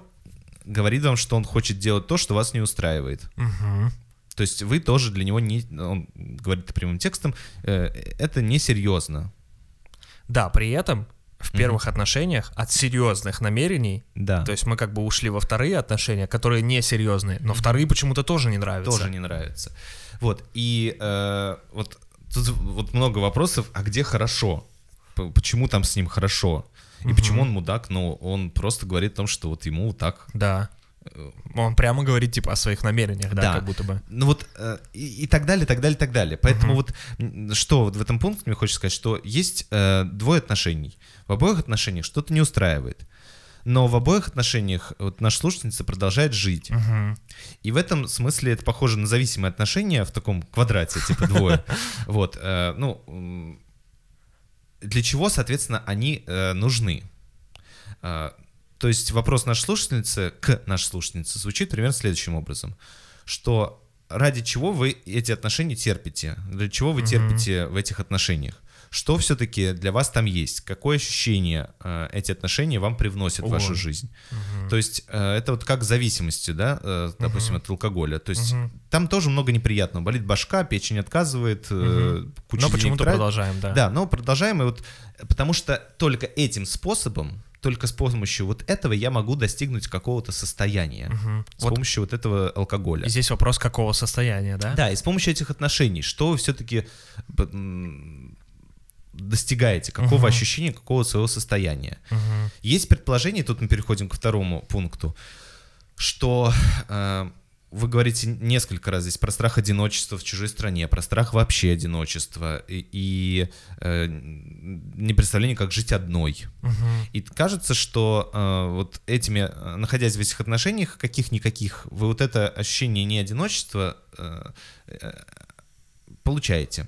говорит вам, что он хочет делать то, что вас не устраивает. Мгм. То есть вы тоже для него не, он говорит прямым текстом, э, это несерьезно. Да, при этом в первых отношениях от серьезных намерений, Да. то есть мы как бы ушли во вторые отношения, которые не серьезные, но вторые почему-то тоже не нравятся. тоже не нравится. Вот, и э, вот тут вот много вопросов, а где хорошо? Почему там с ним хорошо? И почему он мудак? Ну, он просто говорит о том, что вот ему вот так. Да. Э, Он прямо говорит типа о своих намерениях, да, Да. как будто бы. Ну вот э, и, и так далее, так далее, так далее. Поэтому вот м, что вот в этом пункте мне хочется сказать, что есть э, двое отношений. В обоих отношениях что-то не устраивает. Но в обоих отношениях вот наша слушательница продолжает жить. Мгм. И в этом смысле это похоже на зависимые отношения в таком квадрате, типа двое. Вот, э, ну, для чего, соответственно, они нужны? Э, То есть вопрос нашей слушательницы к нашей слушательнице звучит примерно следующим образом, что ради чего вы эти отношения терпите, для чего вы Мгм. терпите в этих отношениях, что все-таки для вас там есть, какое ощущение э, эти отношения вам привносят в вашу жизнь. Мгм. То есть э, это вот как зависимостью, да, э, допустим, от алкоголя. То есть Мгм. там тоже много неприятного. Болит башка, печень отказывает, э, куча Но почему-то продолжаем, да. Да, но продолжаем, и вот, потому что только этим способом, только с помощью вот этого я могу достигнуть какого-то состояния. Мгм. С Вот помощью вот этого алкоголя. и здесь вопрос какого состояния, да? Да, и с помощью этих отношений, что вы все-таки достигаете, какого Мгм. ощущения, какого своего состояния. Мгм. Есть предположение, тут мы переходим ко второму пункту, что э, вы говорите несколько раз здесь про страх одиночества в чужой стране, про страх вообще одиночества и, и, э, непредставление, как жить одной. Мгм. И кажется, что э, вот этими, э, находясь в этих отношениях, каких-никаких, вы вот это ощущение не одиночества э, э, получаете.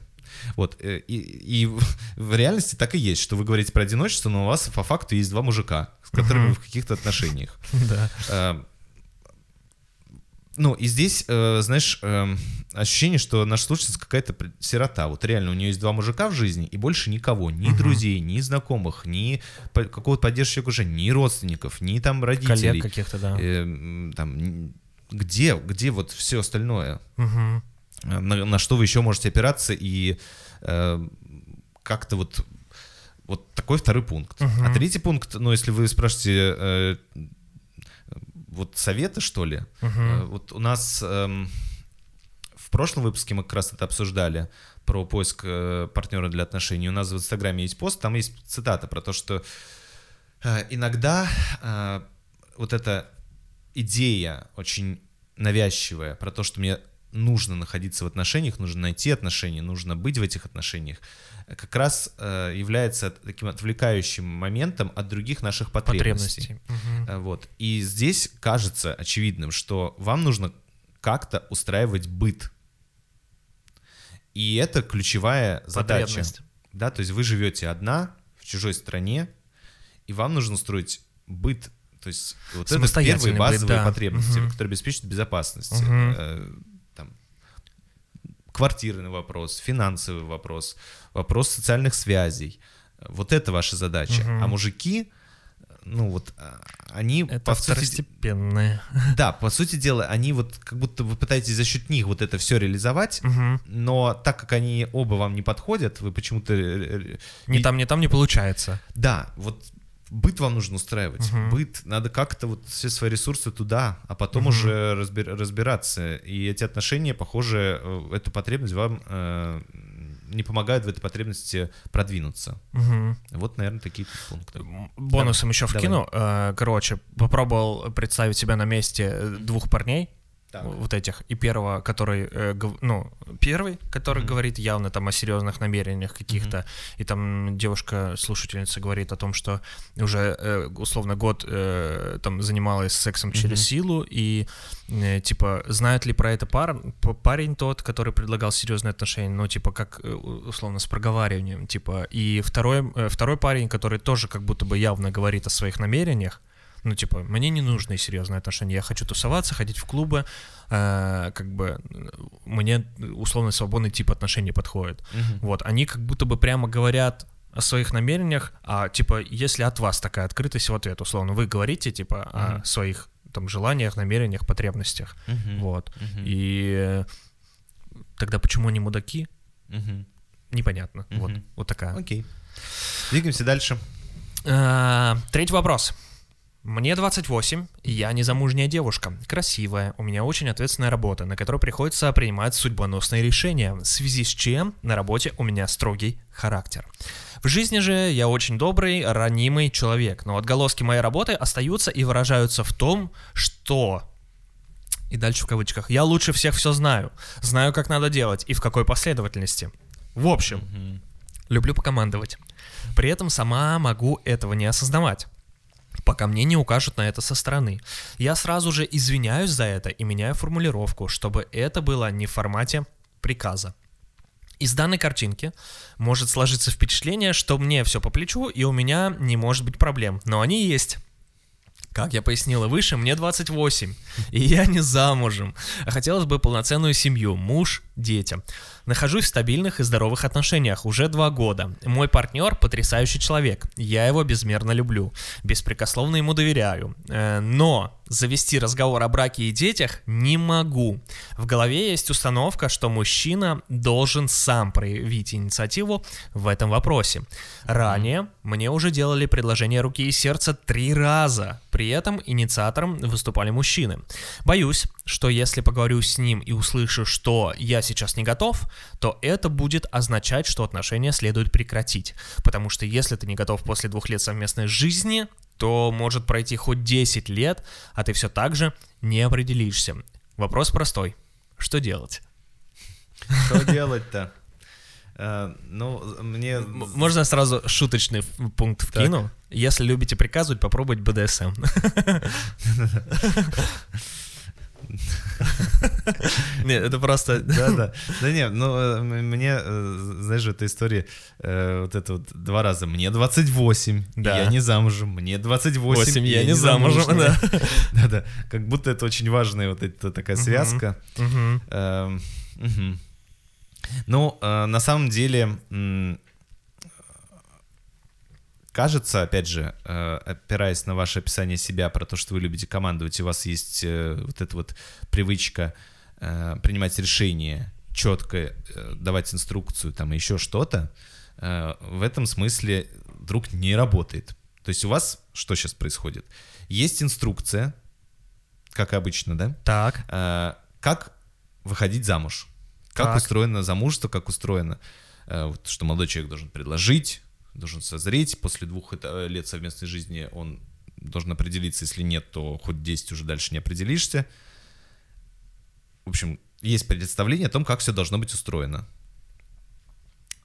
Вот, э, и, и в- реальности так и есть, что вы говорите про одиночество, но у вас по факту есть два мужика, с которыми Мгм. вы в каких-то отношениях. Да. Э, Ну, и здесь, э, знаешь, эм, ощущение, что наша слушательница какая-то сирота. Вот реально, у нее есть два мужика в жизни, и больше никого. Ни Мгм. друзей, ни знакомых, ни по- какого-то поддерживающего уже, ни родственников, ни там родителей. Коллег каких-то, да. Э, там, где, где вот все остальное? Э, На, на что вы еще можете опираться и э, как-то вот вот такой второй пункт. Мгм. А третий пункт, ну, если вы спрашиваете э, вот советы, что ли, э, вот у нас эм, в прошлом выпуске мы как раз это обсуждали про поиск э, партнера для отношений. У нас в Инстаграме есть пост, там есть цитата про то, что э, иногда э, вот эта идея очень навязчивая про то, что мне нужно находиться в отношениях, нужно найти отношения, нужно быть в этих отношениях, э, как раз э, является таким отвлекающим моментом от других наших потребностей. Потребностей. Э, Вот. И здесь кажется очевидным, что вам нужно как-то устраивать быт. И это ключевая задача. Да, то есть вы живете одна в чужой стране, и вам нужно устроить быт. То есть вот это первые Самостоятельный быт, базовые да. потребности, Мгм. которые обеспечат безопасность. Мгм. Квартирный вопрос, финансовый вопрос, вопрос социальных связей. Вот это ваша задача. Мгм. А мужики, ну вот, а, они Это по сути, да, по сути дела, они вот как будто вы пытаетесь за счет них вот это все реализовать, Мгм. но так как они оба вам не подходят, вы почему-то... и- там, ни там не получается. Да, вот быт вам нужно устраивать. Мгм. Быт, надо как-то вот все свои ресурсы туда, а потом Мгм. уже разбир- разбираться. И эти отношения, похоже, э, эту потребность вам э, не помогают в этой потребности продвинуться. Мгм. Вот, наверное, такие пункты. Бонусом еще давай. вкину. Э, Короче, попробовал представить себя на месте э, двух парней, Так. вот этих, и первого, который, э, ну, первый, который Мгм. говорит явно там о серьезных намерениях каких-то, и там девушка-слушательница говорит о том, что уже э, условно год э, там занималась сексом через Мгм. силу, и э, типа знает ли про это пар, парень тот, который предлагал серьезные отношения, ну типа как э, условно с проговариванием, типа, и второй, э, второй парень, который тоже как будто бы явно говорит о своих намерениях, ну, типа, мне не нужны серьезные отношения. Я хочу тусоваться, ходить в клубы. э, как бы э, мне условно свободный тип отношений подходит. Мгм. Вот, они как будто бы прямо говорят о своих намерениях, а типа, если от вас такая открытость в ответ, условно, вы говорите, типа, о Мгм. своих там желаниях, намерениях, потребностях. Мгм. Вот. Мгм. И э, тогда почему они мудаки? Мгм. Непонятно. Вот, Мгм. вот такая. Окей. Двигаемся дальше. А, Третий вопрос. Мне 28, и я незамужняя девушка, красивая, у меня очень ответственная работа, на которой приходится принимать судьбоносные решения, в связи с чем на работе у меня строгий характер. В жизни же я очень добрый, ранимый человек, но отголоски моей работы остаются и выражаются в том, что... И дальше в кавычках. Я лучше всех все знаю, знаю, как надо делать и в какой последовательности. В общем, Мгм. Люблю покомандовать. При этом сама могу этого не осознавать пока мне не укажут на это со стороны. Я сразу же извиняюсь за это и меняю формулировку, чтобы это было не в формате приказа. Из данной картинки может сложиться впечатление, что мне все по плечу и у меня не может быть проблем, но они есть. Как я пояснила выше, мне 28, и я не замужем. Хотелось бы полноценную семью, муж, дети. Нахожусь в стабильных и здоровых отношениях уже два года. Мой партнер потрясающий человек. Я его безмерно люблю. Беспрекословно ему доверяю. Э, Но завести разговор о браке и детях не могу. В голове есть установка, что мужчина должен сам проявить инициативу в этом вопросе. Ранее мне уже делали предложение руки и сердца три раза. При этом инициатором выступали мужчины. Боюсь, что если поговорю с ним и услышу, что я сейчас не готов, то это будет означать, что отношения следует прекратить. Потому что если ты не готов после двух лет совместной жизни, то может пройти хоть 10 лет, а ты все так же не определишься. Вопрос простой. Что делать? Что делать-то? Э, Ну, мне... Можно сразу шуточный пункт вкину? Если любите приказывать, попробовать БДСМ. Нет, это просто... Да, да. Да не, ну, э, мне, э, знаешь, эта история, э, вот это вот два раза. Мне 28, Да. я не замужем. Мне 28, Восемь, я не замужем, замужняя. Да-да. Как будто это очень важная вот эта такая связка. Эм. Ну, на самом деле, кажется, опять же, э, опираясь на ваше описание себя про то, что вы любите командовать, и у вас есть э, вот эта вот привычка э, принимать решения, четко давать инструкцию, там, и еще что-то, в этом смысле друг не работает. То есть у вас что сейчас происходит? Есть инструкция, как обычно, да? Так. Как выходить замуж, как Так. устроено замужество, как устроено, что молодой человек должен предложить, должен созреть, после двух эта- лет совместной жизни он должен определиться, если нет, то хоть 10 уже дальше не определишься. В общем, есть представление о том, как все должно быть устроено.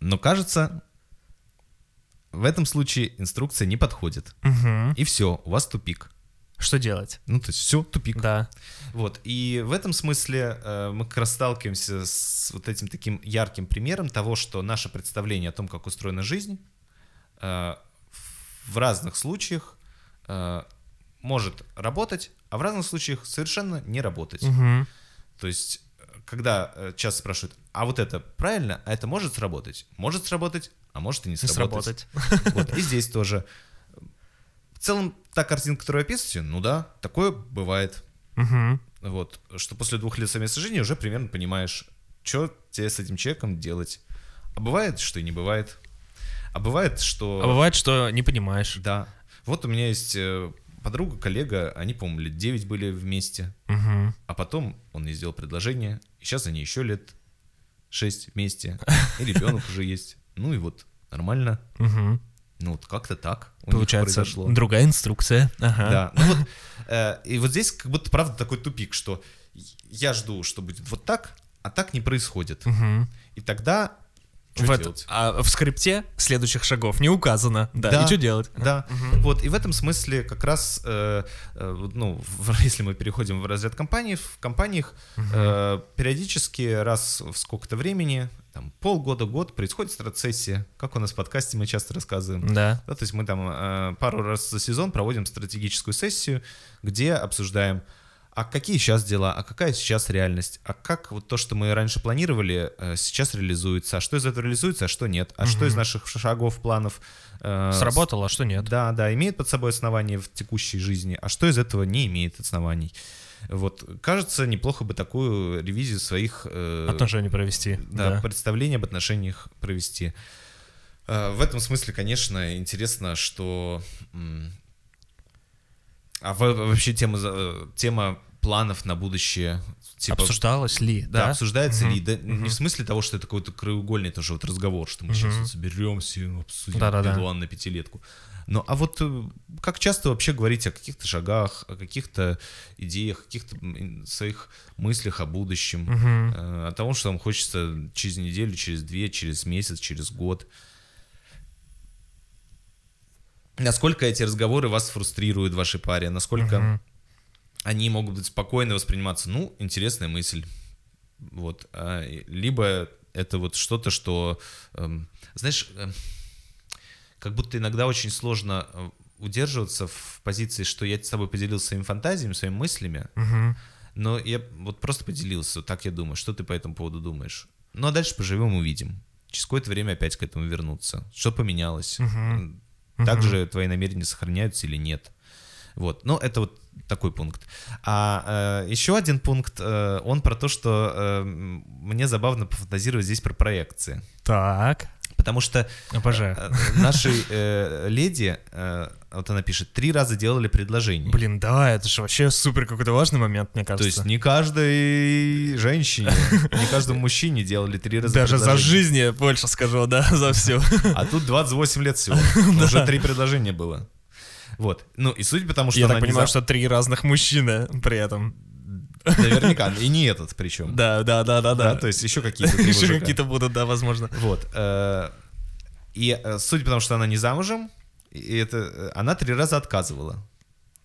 Но кажется, в этом случае инструкция не подходит. Мгм. И все, у вас тупик. Что делать? Ну, то есть все, тупик. Да. Вот, и в этом смысле э, мы как раз сталкиваемся с вот этим таким ярким примером того, что наше представление о том, как устроена жизнь, э, в разных случаях э, может работать, а в разных случаях совершенно не работать. Мгм. То есть, э, когда э, часто спрашивают, а вот это правильно, а это может сработать? Может сработать, а может и не Не сработать. сработать. Вот, и здесь тоже. В целом, та картинка, которую описываете, ну да, такое бывает. Мгм. Вот, что после двух лет совместной жизни уже примерно понимаешь, что тебе с этим человеком делать. А бывает, что и не бывает. А бывает, что... А бывает, что не понимаешь. Да. Вот у меня есть э, подруга, коллега, они, по-моему, лет 9 были вместе, Мгм. а потом он ей сделал предложение, и сейчас они еще лет 6 вместе, и ребенок уже есть. Ну и вот, нормально. Мгм. Ну вот как-то так Получается, произошло. другая инструкция. Ага. Да, ну вот, э, и вот здесь как будто правда такой тупик, что я жду, что будет вот так, а так не происходит. Мгм. И тогда что В это- делать? а в скрипте следующих шагов не указано. Да, Да. и что делать? Да, вот, и в этом смысле как раз, э, э, ну, в- если мы переходим в разряд компаний, в компаниях э, периодически раз в сколько-то времени, там, полгода, год, происходит стратсессия, как у нас в подкасте мы часто рассказываем. Да. Да, то есть мы там э, пару раз за сезон проводим стратегическую сессию, где обсуждаем, а какие сейчас дела, а какая сейчас реальность, а как вот то, что мы раньше планировали, э, сейчас реализуется, а что из этого реализуется, а что нет, а что из наших шагов, планов э, Сработало, а что нет? да, да, имеет под собой основание в текущей жизни, а что из этого не имеет оснований. Вот, кажется, неплохо бы такую ревизию своих э, Отношения провести. да, Да. представление об отношениях провести. Э, В этом смысле, конечно, интересно, что... А во- вообще тема, тема планов на будущее... типа, Обсуждалось ли? Да, обсуждается Мгм, ли? Да, мгм. Не в смысле того, что это какой-то краеугольный тоже вот разговор, что мы сейчас Мгм. вот соберемся и обсудим Да-да-да. план на пятилетку. Ну, а вот э, как часто вообще говорить о каких-то шагах, о каких-то идеях, каких-то своих мыслях о будущем, э, о том, что вам хочется через неделю, через две, через месяц, через год. Насколько эти разговоры вас фрустрируют в вашей паре, насколько Мгм. они могут быть спокойно восприниматься, ну, интересная мысль. Вот. а, Либо это вот что-то, что, эм, знаешь, эм, как будто иногда очень сложно э, удерживаться в позиции, что я с тобой поделился своими фантазиями, своими мыслями, Мгм. но я вот просто поделился, вот так я думаю, что ты по этому поводу думаешь. Ну, а дальше поживем, увидим. Через какое-то время опять к этому вернуться. Что поменялось? Мгм. Также твои намерения сохраняются или нет? Вот, ну это вот такой пункт. А э, еще один пункт, э, он про то, что э, мне забавно пофантазировать здесь про проекции. Так. Потому что Обожаю. э, нашей э, леди, э, вот она пишет, три раза делали предложение. Блин, да, это же вообще супер какой-то важный момент, мне То кажется. есть не каждой женщине, не каждому мужчине делали три раза Даже за жизнь я больше скажу, да, за все. А тут 28 лет всего. Уже три предложения было. Вот. Ну и суть потому, что Я так понимаю, что три разных мужчины при этом. Наверняка. И не этот причем. Да, да, да, да, Да, то есть еще какие-то Еще какие-то будут, да, возможно. Вот. э, И э, суть потому, что она не замужем, и это э, она три раза отказывала.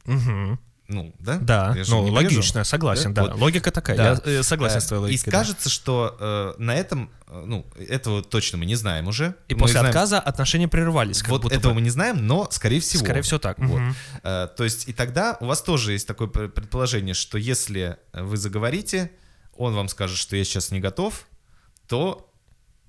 Мгм. Ну, да? Да, Я ну, логично, согласен, да. Вот. Логика такая, Да. я э, согласен Э, с твоей И логикой. да. скажется, что э, на этом, э, ну, этого точно мы не знаем уже. И Мы после знаем- отказа отношения прерывались, как Вот будто этого бы. мы не знаем, но скорее всего. Скорее всего так. Вот. мгм. Э, То есть и тогда у вас тоже есть такое пр- предположение, что если вы заговорите, он вам скажет, что я сейчас не готов, то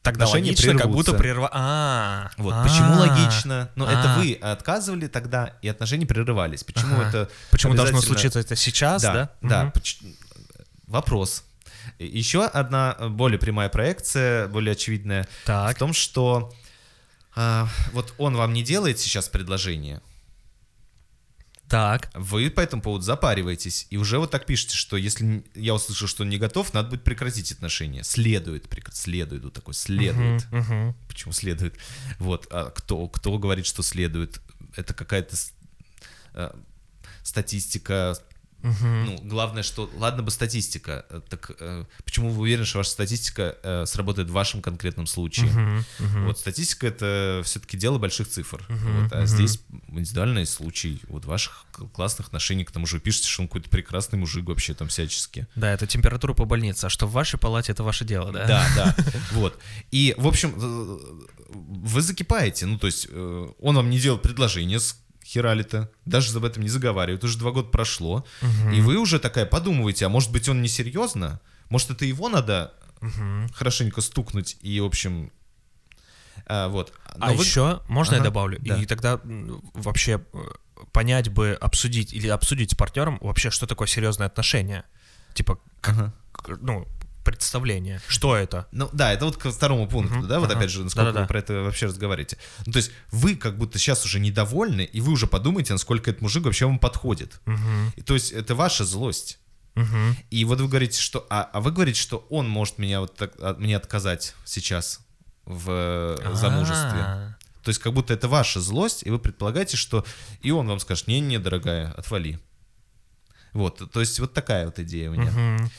Тогда отношения логично, как будто прервутся. прерва... А, Вот, а, почему логично? Но это а. вы отказывали тогда, и отношения прерывались. Почему Ага. это Почему должно обязательно- случиться это сейчас, да? Да, да. Поч- Вопрос. Еще одна э, более прямая проекция, более очевидная, в Так, том, что а, вот он вам не делает сейчас предложение, так. вы по этому поводу запариваетесь, и уже вот так пишете, что если я услышал, что он не готов, надо будет прекратить отношения. Следует, прекратить, следует, вот такой, следует. Мгм, мгм. Почему следует? Вот, а кто, кто говорит, что следует? Это какая-то э, статистика. Мгм. Ну, главное, что, ладно бы статистика, э, так э, почему вы уверены, что ваша статистика э, сработает в вашем конкретном случае? Мгм, мгм. Вот статистика это все-таки дело больших цифр. Мгм, Вот, а мгм. здесь индивидуальный случай вот ваших классных отношений. К тому же вы пишете, что он какой-то прекрасный мужик вообще там всячески. Да, это температура по больнице, а что в вашей палате, это ваше дело, да? Да, да. Вот. И, в общем, э, вы закипаете. Ну, то есть, э, он вам не делает предложение с херали-то, даже об этом не заговаривает. Уже два года прошло. И вы уже такая подумываете, а может быть, он несерьезно? Может, это его надо Мгм. хорошенько стукнуть и, в общем... а, вот. А Но вы- еще, можно я Ага, добавлю? да. И тогда вообще э, понять бы, обсудить или обсудить с партнером вообще, что такое серьезные отношения. Типа, Ага. к- ну, представление. Что это? Ну да, это вот к второму пункту, Мгм, да, вот ага. опять же, насколько Да-да-да. вы про это вообще разговариваете. Ну то есть вы как будто сейчас уже недовольны, и вы уже подумаете, насколько этот мужик вообще вам подходит. Мгм, И, то есть это ваша злость. мгм. И вот вы говорите, что... А, а вы говорите, что он может меня вот так, от- мне отказать сейчас в э, замужестве. А, То есть как будто это ваша злость, и вы предполагаете, что и он вам скажет, не-не, дорогая, отвали. Вот, то есть вот такая вот идея у меня. мгм.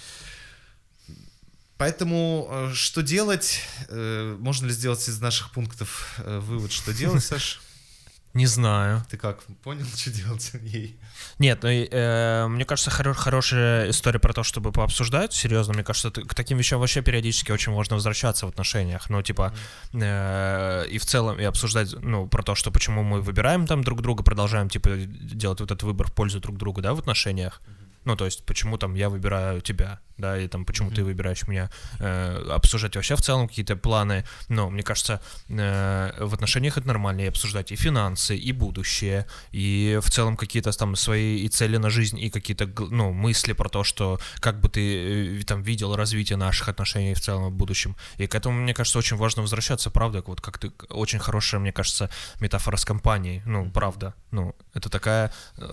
Поэтому э, что делать? Э, Можно ли сделать из наших пунктов э, вывод, что делать, Саш? Не знаю. Ты как, понял, что делать ей? Нет, ну, э, мне кажется, хоро- хорошая история про то, чтобы пообсуждать, серьезно, мне кажется, к таким вещам вообще периодически очень можно возвращаться в отношениях, ну, типа, э, и в целом, и обсуждать, ну, про то, что почему мы выбираем там друг друга, продолжаем, типа, делать вот этот выбор в пользу друг друга, да, в отношениях, ну, то есть, почему там я выбираю тебя, да, и там, почему ты выбираешь меня, э, обсуждать вообще в целом какие-то планы, но мне кажется, э, в отношениях это нормально, и обсуждать и финансы, и будущее, и в целом какие-то там свои и цели на жизнь, и какие-то, ну, мысли про то, что как бы ты э, там видел развитие наших отношений в целом в будущем. И к этому, мне кажется, очень важно возвращаться, правда, вот как ты, очень хорошая, мне кажется, метафора с компанией, ну, правда, ну, это такая э,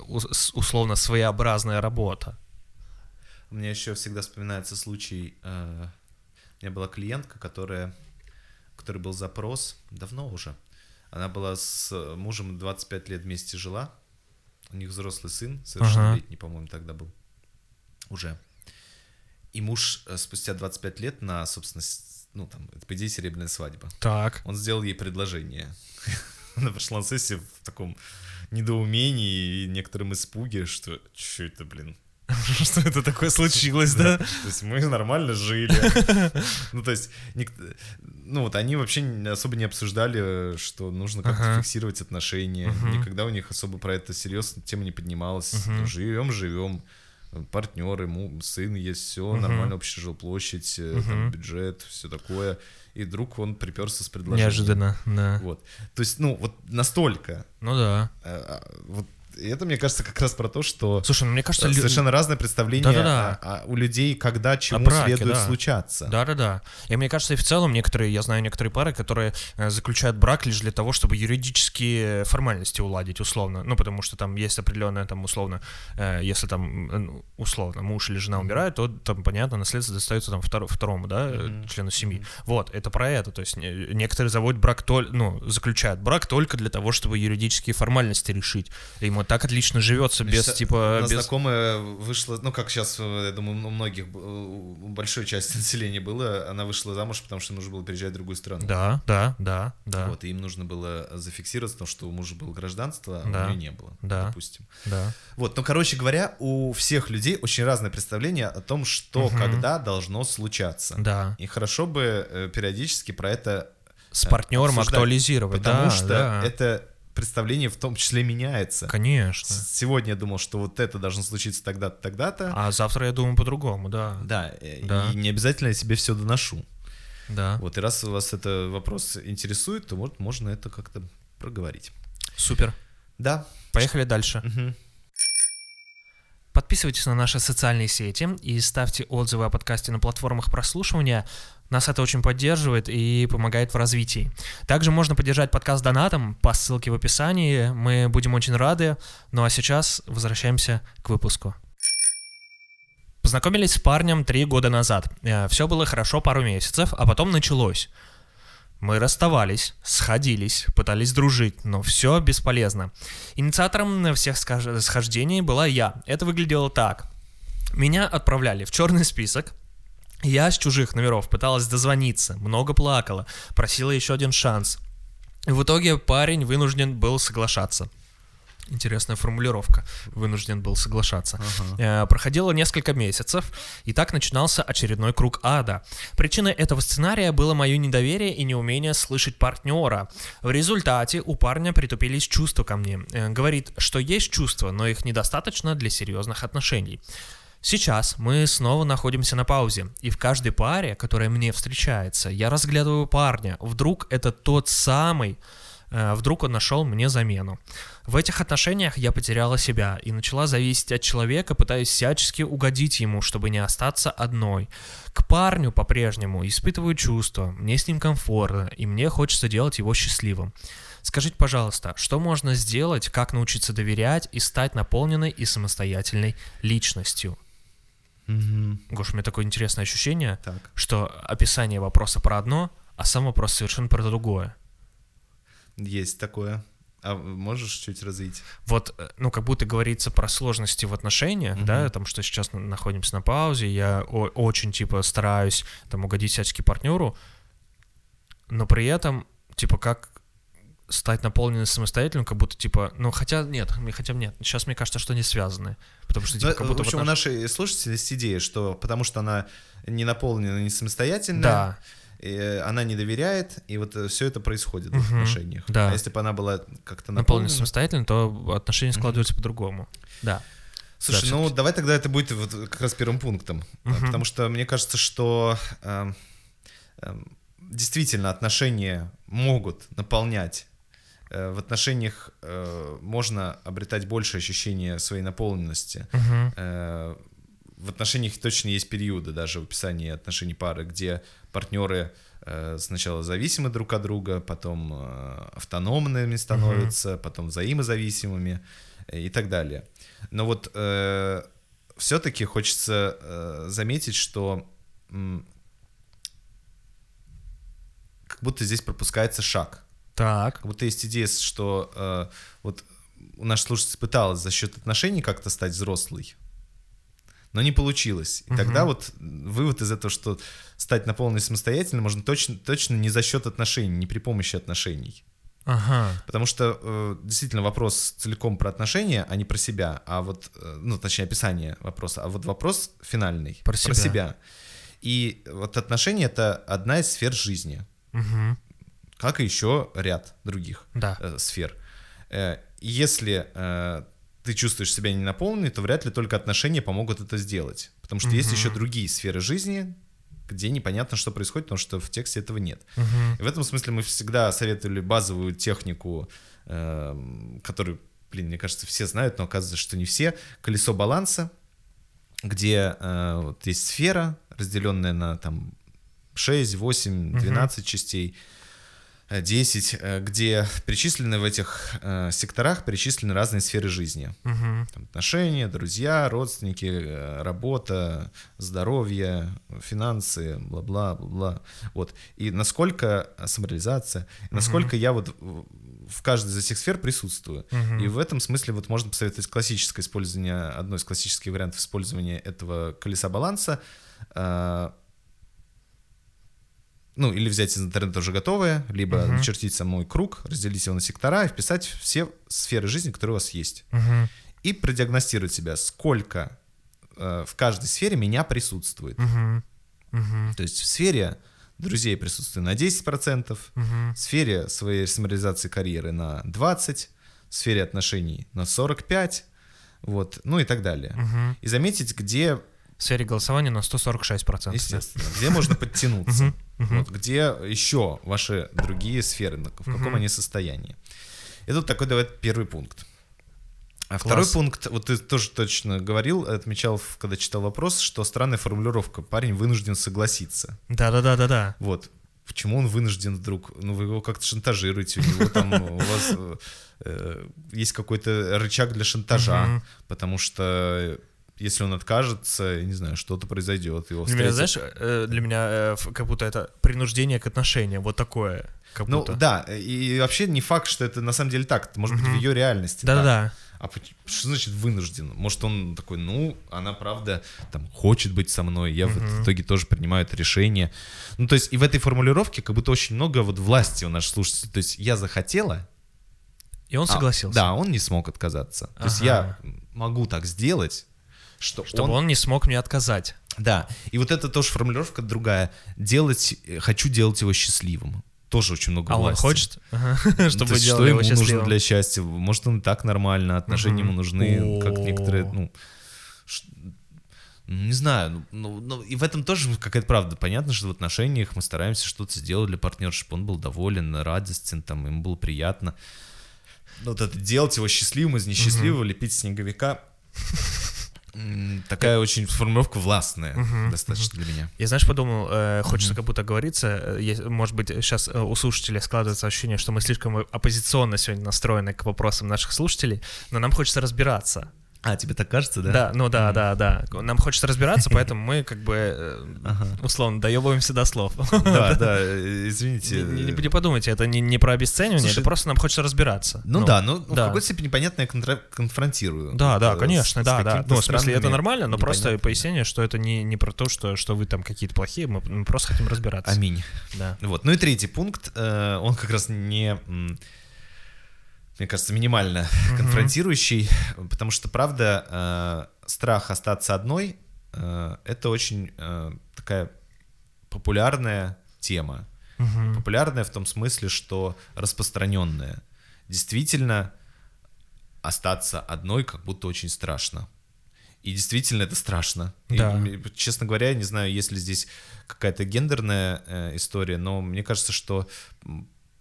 условно своеобразная работа. У меня еще всегда вспоминается случай, э, у меня была клиентка, которая, у которой был запрос, давно уже, она была с мужем 25 лет вместе жила, у них взрослый сын, совершеннолетний, по-моему, тогда был, уже. И муж э, спустя 25 лет на, собственно, ну, там, это, по идее, серебряная свадьба. Так. Он сделал ей предложение. Она пошла на сессию в таком недоумении и некотором испуге, что что это, блин, Что это такое случилось, да? то есть мы нормально жили. Ну, то есть, ну вот они вообще особо не обсуждали, что нужно как-то фиксировать отношения. Никогда у них особо про это серьезно тема не поднималась. Мгм. Живем, живем. Партнеры, сын есть, все, нормально общая жилплощадь, э, бюджет, все такое. И вдруг он приперся с предложением. Неожиданно, да. Вот. То есть, ну, вот настолько. Ну да. э, а, Вот и это, мне кажется, как раз про то, что Слушай, ну мне кажется, э, лю- совершенно разное представление о- о- у людей, когда чему браке, следует да. случаться. Да-да-да. И мне кажется, и в целом некоторые, я знаю некоторые пары, которые э, заключают брак лишь для того, чтобы юридические формальности уладить, условно. Ну, потому что там есть определенная, там, условно, э, если там, ну, условно, муж или жена умирают, то там, понятно, наследство достается там второ- второму, да, Мгм. члену семьи. Вот, это про это. То есть не- некоторые заводят брак, толь, ну, заключают брак только для того, чтобы юридические формальности решить. И, По-моему, так отлично живется без, Значит, типа, без... знакомая вышла, ну как сейчас, я думаю, у многих, у большой части населения было, она вышла замуж, потому что нужно было переезжать в другую страну. Да, да, да, да, Вот, и им нужно было зафиксироваться, потому что у мужа было гражданство, а Да. у нее не было, Да. допустим. да. Вот, ну, короче говоря, у всех людей очень разное представление о том, что Мгм. когда должно случаться. Да. И хорошо бы э, периодически про это С партнером обсуждать, актуализировать, потому да, что да. это представление в том числе меняется. Конечно. Сегодня я думал, что вот это должно случиться тогда-то, тогда-то. А завтра я думаю по-другому, да. Да, Да. и не обязательно я себе все доношу. Да. Вот, и раз вас это вопрос интересует, то вот можно это как-то проговорить. Супер. Да. Поехали дальше. Мгм. Подписывайтесь на наши социальные сети и ставьте отзывы о подкасте на платформах прослушивания. Нас это очень поддерживает и помогает в развитии. Также можно поддержать подкаст донатом по ссылке в описании. Мы будем очень рады. Ну а сейчас возвращаемся к выпуску. Познакомились с парнем три года назад. Все было хорошо пару месяцев, а потом началось. Мы расставались, сходились, пытались дружить, но все бесполезно. Инициатором всех схождений была я. Это выглядело так. Меня отправляли в черный список. Я с чужих номеров пыталась дозвониться, много плакала, просила еще один шанс. В итоге парень вынужден был соглашаться. Интересная формулировка. Вынужден был соглашаться. Э, Проходило несколько месяцев, и так начинался очередной круг ада. Причиной этого сценария было мое недоверие и неумение слышать партнера. В результате у парня притупились чувства ко мне. Э, Говорит, что есть чувства, но их недостаточно для серьезных отношений. Сейчас мы снова находимся на паузе, и в каждой паре, которая мне встречается, я разглядываю парня. Вдруг это тот самый, вдруг он нашел мне замену. В этих отношениях я потеряла себя и начала зависеть от человека, пытаясь всячески угодить ему, чтобы не остаться одной. К парню по-прежнему испытываю чувства, мне с ним комфортно, и мне хочется делать его счастливым. Скажите, пожалуйста, что можно сделать, как научиться доверять и стать наполненной и самостоятельной личностью? Мгм. Гош, у меня такое интересное ощущение, Так. что описание вопроса про одно, а сам вопрос совершенно про другое. Есть такое. А можешь чуть развить? Вот, э, ну, как будто говорится про сложности в отношениях, Мгм. да, там, что сейчас на- находимся на паузе, я очень, типа, стараюсь, там, угодить всячески партнеру, но при этом, типа, как стать наполненным самостоятельным, как будто, типа, ну, хотя нет, хотя нет, сейчас мне кажется, что они связаны, потому что, типа, как в будто общем, вот у наш- нашей слушателей есть идея, что потому что она не наполнена, не самостоятельная, Да, э, она не доверяет, и вот все это происходит в Мгм. отношениях. Да. А если бы она была как-то наполненным наполнена... самостоятельным, то отношения складываются по-другому. Да. Слушай, Да, ну давай тогда это будет вот как раз первым пунктом, Мгм. потому что мне кажется, что эм, эм, действительно отношения могут наполнять. Э, В отношениях э, можно обретать больше ощущения своей наполненности. Мгм. Э, В отношениях точно есть периоды, даже в описании отношений пары, где партнеры э, сначала зависимы друг от друга, потом э, автономными становятся, потом взаимозависимыми э, и так далее. Но вот все-таки хочется э, заметить, что м, как будто здесь пропускается шаг. Так. Как будто есть идея, что э, вот у нашей слушательницы пыталась за счет отношений как-то стать взрослой, но не получилось. И тогда Мгм. вот вывод из этого, что стать наполненной самостоятельно можно точно, точно не за счет отношений, не при помощи отношений. Ага. Потому что э, действительно вопрос целиком про отношения, а не про себя, а вот, э, ну, точнее, описание вопроса, а вот вопрос финальный. Про себя. И вот отношения — это одна из сфер жизни, Мгм. как и еще ряд других Да. э, сфер. Э, если э, ты чувствуешь себя ненаполненной, то вряд ли только отношения помогут это сделать. Потому что есть Мгм. еще другие сферы жизни, где непонятно, что происходит, потому что в тексте этого нет. Мгм. И в этом смысле мы всегда советовали базовую технику, эм, которую, блин, мне кажется, все знают, но оказывается, что не все. Колесо баланса, где э, вот есть сфера, разделенная на там 6, 8, 12 частей, э, 10, э, где перечислены в этих э, секторах перечислены разные сферы жизни. Мгм. Там отношения, друзья, родственники, э, работа, здоровье, финансы, бла-бла, бла-бла. Вот. И насколько э, самореализация, насколько я вот в каждой из этих сфер присутствую. Мгм. И в этом смысле вот можно посоветовать классическое использование, одно из классических вариантов использования этого колеса баланса. Ну, или взять из интернета уже готовое, либо Мгм. начертить самой круг, разделить его на сектора и вписать все сферы жизни, которые у вас есть. Мгм. И продиагностировать себя, сколько э, в каждой сфере меня присутствует. Мгм. Мгм. То есть в сфере друзей присутствую на 10%, Мгм. в сфере своей самореализации карьеры на 20%, в сфере отношений на 45%, вот, ну и так далее. Мгм. И заметить, где, В сфере голосования на 146%. естественно, где можно подтянуться, вот, где еще ваши другие сферы, в каком они состоянии. И тут такой, давай, первый пункт. А второй Класс. пункт, вот ты тоже точно говорил, отмечал, когда читал вопрос, что странная формулировка, парень вынужден согласиться. Да-да-да-да-да. Вот. Почему он вынужден вдруг? Ну, вы его как-то шантажируете, у него там, у вас э, э, есть какой-то рычаг для шантажа, потому что если он откажется, я не знаю, что-то произойдет. Его Для меня, знаешь, э, для меня э, как будто это принуждение к отношениям, вот такое. Как Ну будто. да, и вообще не факт, что это на самом деле так. Это может быть в ее реальности. Да-да-да. А что значит вынужден? Может, он такой, ну, она правда там хочет быть со мной, я в Мгм. итоге тоже принимаю это решение. Ну, то есть, и в этой формулировке как будто очень много вот власти у наших слушателей. То есть, я захотела, И он а, согласился. да, он не смог отказаться. То есть, Ага. я могу так сделать, что Чтобы он... он не смог мне отказать. Да, и вот это тоже формулировка другая. Делать, хочу делать его счастливым. Тоже очень много А он власти. хочет, ага, чтобы то есть, что ему нужно для счастья? Может, он и так нормально, отношения ему нужны, как некоторые, ну, не знаю, ну, ну, ну, и в этом тоже какая-то правда. Понятно, что в отношениях мы стараемся что-то сделать для партнера, чтобы он был доволен, радостен, там, ему было приятно. Но вот это делать его счастливым из несчастливого, лепить снеговика, такая очень формулировка властная Мгм, достаточно для меня. Я, знаешь, подумал, э, хочется как будто говориться, э, может быть, сейчас у слушателей складывается ощущение, что мы слишком оппозиционно сегодня настроены к вопросам наших слушателей, но нам хочется разбираться. А, тебе так кажется, да? Да, ну да, да, да. Нам хочется разбираться, поэтому мы как бы э, условно доебываемся до слов. Да, да, извините. Не, подумайте, это не, про обесценивание, это просто нам хочется разбираться. Ну, да, ну, в какой-то степени понятно, я конфронтирую. Да, да, конечно, да, да. Ну, в смысле, это нормально, но просто пояснение, что это не, про то, что, вы там какие-то плохие, мы, просто хотим разбираться. Аминь. Да. Вот. Ну и третий пункт, э, он как раз не, мне кажется, минимально конфронтирующий, потому что, правда, э, страх остаться одной э, это очень э, такая популярная тема. Мгм. Популярная в том смысле, что распространенная. Действительно, остаться одной как будто очень страшно. И действительно это страшно. И, Да. м, честно говоря, я не знаю, есть ли здесь какая-то гендерная э, история, но мне кажется, что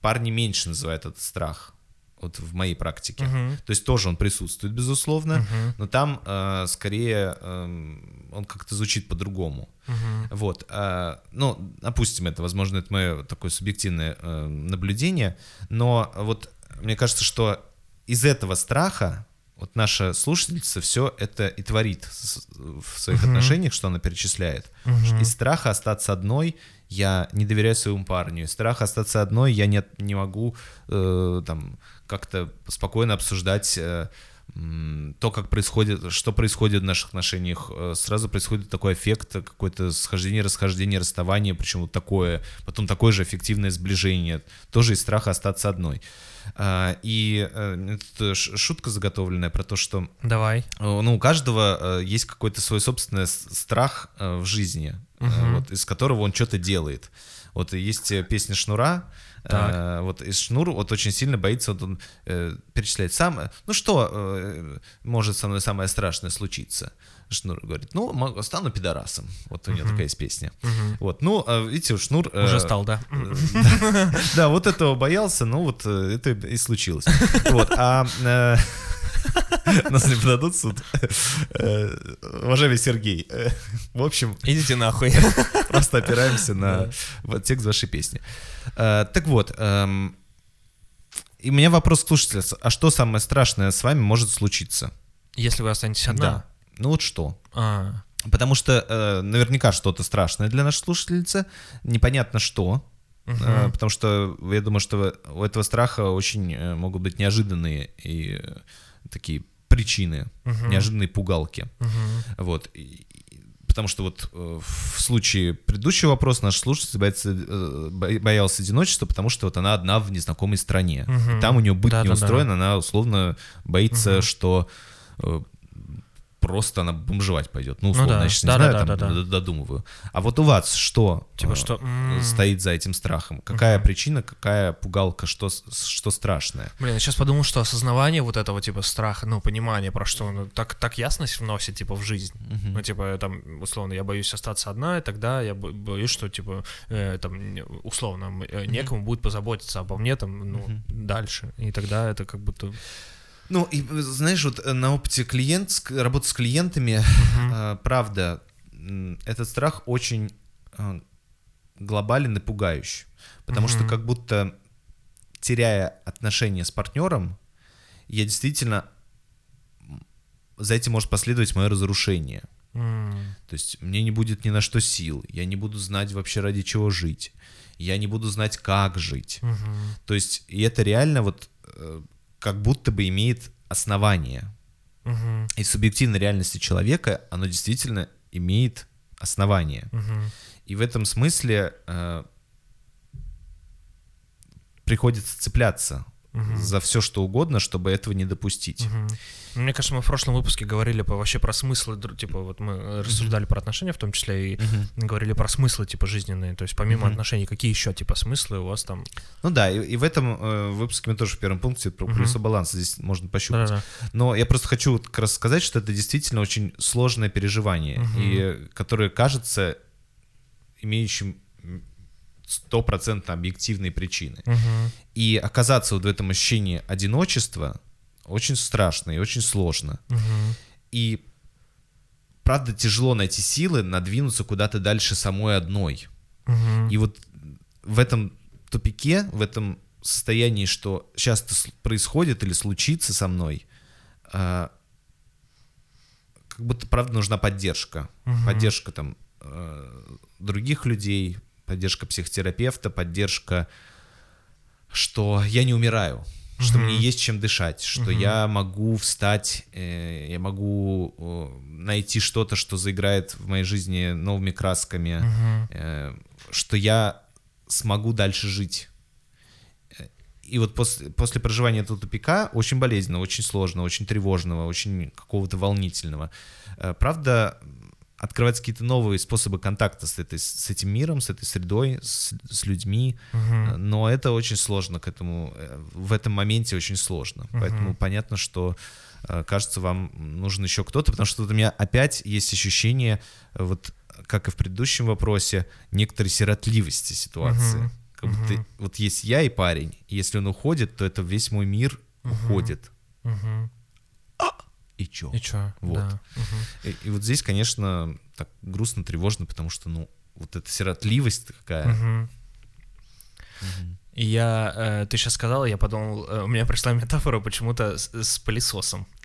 парни меньше называют этот страх. Вот в моей практике. Мгм. То есть тоже он присутствует, безусловно, Мгм. но там э, скорее эм, он как-то звучит по-другому. Мгм. Вот, а, ну, опустим это, возможно, это мое такое субъективное э, наблюдение, но вот мне кажется, что из этого страха вот наша слушательница все это и творит в своих Мгм. отношениях, что она перечисляет. Мгм. Из страха остаться одной я не доверяю своему парню. Из страха остаться одной я не, не могу э, там как-то спокойно обсуждать э, то, как происходит, что происходит в наших отношениях. Э, Сразу происходит такой эффект, какое-то схождение, расхождение, расставание, причем вот такое, потом такое же эффективное сближение, тоже из страха остаться одной. А, И э, шутка заготовленная про то, что Давай. Ну, у каждого есть какой-то свой собственный страх в жизни, Мгм. вот, из которого он что-то делает. Вот есть песня Шнура, э, Так. вот из Шнур вот очень сильно боится, вот он э, перечисляет сам, ну что э, может со мной самое страшное случиться? Шнур говорит, ну, стану пидорасом. Вот у него Мгм. такая есть песня. Мгм. Вот, ну, а видите, Шнур... э, Уже стал, да? э, Да, вот этого боялся, ну вот э, это и случилось. Вот, а э, нас не подадут в суд. Э, Уважаемый Сергей, э, в общем, Идите нахуй. просто опираемся на текст вашей песни. Э, Так вот, эм, и у меня вопрос к слушателю, а что самое страшное с вами может случиться? Если вы останетесь одна. Да. Ну вот что? А, Потому что э, наверняка что-то страшное для нашей слушательницы, непонятно что. э, потому что я думаю, что у этого страха очень э, могут быть неожиданные и э, такие причины, неожиданные пугалки. Вот. И- и- Потому что вот э, в случае предыдущего вопроса наш слушатель боится, э, бо- боялся одиночества, потому что вот она одна в незнакомой стране. И там у нее быть не Да-да-да. устроено, она условно боится, что э, просто она бомжевать пойдет. Ну, условно, да. я сейчас не знаю, там Да-да-да-да-да. д- додумываю. А вот у вас что? Типа э, что, стоит за этим страхом? Какая причина, какая пугалка, что, что страшное? Блин, я сейчас подумал, что осознавание вот этого типа страха, ну, понимание, про что он так, так ясность вносит, типа, в жизнь. Ну, типа, там, условно, я боюсь остаться одна, и тогда я бо- боюсь, что, типа, э, там, условно, э, некому будет позаботиться обо мне, там, ну, дальше. И тогда это как будто... Ну, и э, знаешь, вот э, на опыте клиент, работы с клиентами, э, правда, этот страх очень глобален и пугающий. Потому что как будто теряя отношения с партнером, я действительно за этим может последовать мое разрушение. м, То есть мне не будет ни на что сил, я не буду знать вообще ради чего жить, я не буду знать, как жить. мгм, То есть и это реально вот как будто бы имеет основание. мгм, И субъективной реальности человека оно действительно имеет основание. мгм. И в этом смысле э, приходится цепляться за все что угодно, чтобы этого не допустить. Ну, Мне кажется, мы в прошлом выпуске говорили по, вообще про смыслы, типа вот мы э, рассуждали про отношения, в том числе и говорили про смыслы типа жизненные, то есть помимо отношений, какие еще типа смыслы у вас там? Ну да, и, и в этом э, выпуске мы тоже в первом пункте про колесо баланса здесь можно пощупать. Но я просто хочу вот как раз сказать, что это действительно очень сложное переживание, и которое кажется имеющим стопроцентно объективные причины. Мгм. И оказаться вот в этом ощущении одиночества очень страшно и очень сложно. Мгм. И правда тяжело найти силы надвинуться куда-то дальше самой одной. Мгм. И вот в этом тупике, в этом состоянии, что сейчас это происходит или случится со мной, а, как будто, правда, нужна поддержка. Поддержка там э, других людей, поддержка психотерапевта, поддержка, что я не умираю, что мне есть чем дышать, что я могу встать, э, я могу э, найти что-то, что заиграет в моей жизни новыми красками, э, что я смогу дальше жить. И вот после, после проживания этого тупика очень болезненно, очень сложно, очень тревожного, очень какого-то волнительного. Э, Правда, открываются какие-то новые способы контакта с, этой, с этим миром, с этой средой, с, с людьми, Э, но это очень сложно к этому, э, в этом моменте очень сложно. Поэтому понятно, что э, кажется, вам нужен еще кто-то, потому что вот у меня опять есть ощущение, вот как и в предыдущем вопросе, некоторой сиротливости ситуации. Как будто вот есть я и парень, и если он уходит, то это весь мой мир уходит. Мгм. И чё? И чё? Вот. Да. И, и вот здесь, конечно, так грустно, тревожно, потому что, ну, вот эта сиротливость какая. Мгм. И я, э, ты сейчас сказал, я подумал, э, у меня пришла метафора почему-то с, с пылесосом.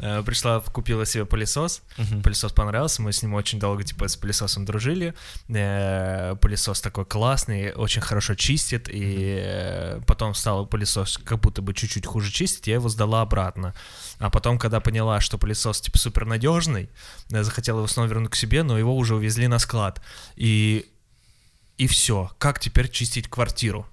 Э, Пришла, купила себе пылесос, пылесос понравился, мы с ним очень долго, типа, с пылесосом дружили. Э, Пылесос такой классный, очень хорошо чистит, и э, потом стал пылесос как будто бы чуть-чуть хуже чистить, я его сдала обратно. А потом, когда поняла, что пылесос, типа, супер надежный, захотела его снова вернуть к себе, но его уже увезли на склад. И и все. Как теперь чистить квартиру?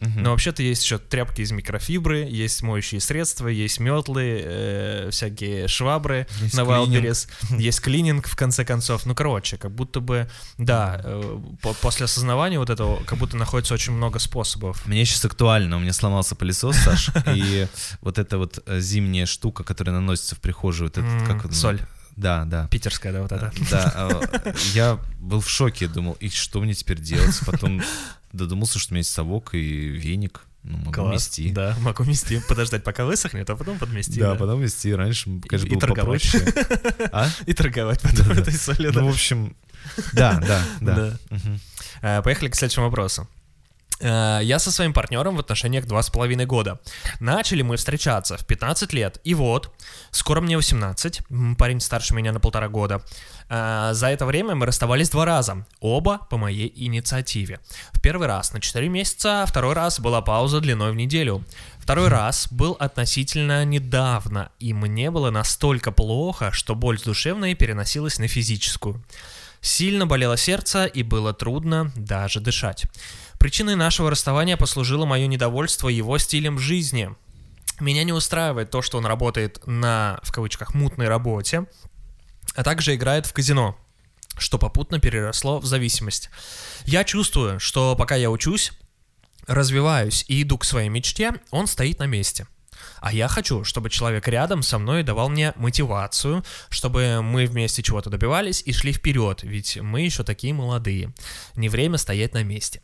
Но вообще-то есть еще тряпки из микрофибры, есть моющие средства, есть метлы, э, всякие швабры Есть на. Wildberries, есть клининг в конце концов. Ну, короче, как будто бы, да, э, по- после осознавания вот этого, как будто находится очень много способов. Мне сейчас актуально, у меня сломался пылесос, Саш, и вот эта вот э, зимняя штука, которая наносится в прихожую, вот этот, как соль. Да, да. Питерская, да, вот это. Да, а, я был в шоке, думал, и что мне теперь делать? Потом додумался, что у меня есть совок и веник, ну, могу Класс. мести. Да, могу мести. Подождать, пока высохнет, а потом подмести. Да, потом мести. Раньше, конечно, И- и было торговать. попроще. А? И торговать потом этой солью. да. Ну, в общем, да, да, да. Да. Э, Поехали к следующему вопросу. Э, Я со своим партнером в отношениях два с половиной года. Начали мы встречаться в 15 лет. И вот, скоро мне 18, м, парень старше меня на полтора года. Э, За это время мы расставались два раза, оба по моей инициативе. В первый раз на 4 месяца, второй раз была пауза длиной в неделю. Второй раз был относительно недавно, и мне было настолько плохо, что боль душевная переносилась на физическую. Сильно болело сердце и было трудно даже дышать. Причиной нашего расставания послужило мое недовольство его стилем жизни. Меня не устраивает то, что он работает на, в кавычках, мутной работе, а также играет в казино, что попутно переросло в зависимость. Я чувствую, что пока я учусь, развиваюсь и иду к своей мечте, он стоит на месте. А я хочу, чтобы человек рядом со мной давал мне мотивацию, чтобы мы вместе чего-то добивались и шли вперед, ведь мы еще такие молодые. Не время стоять на месте.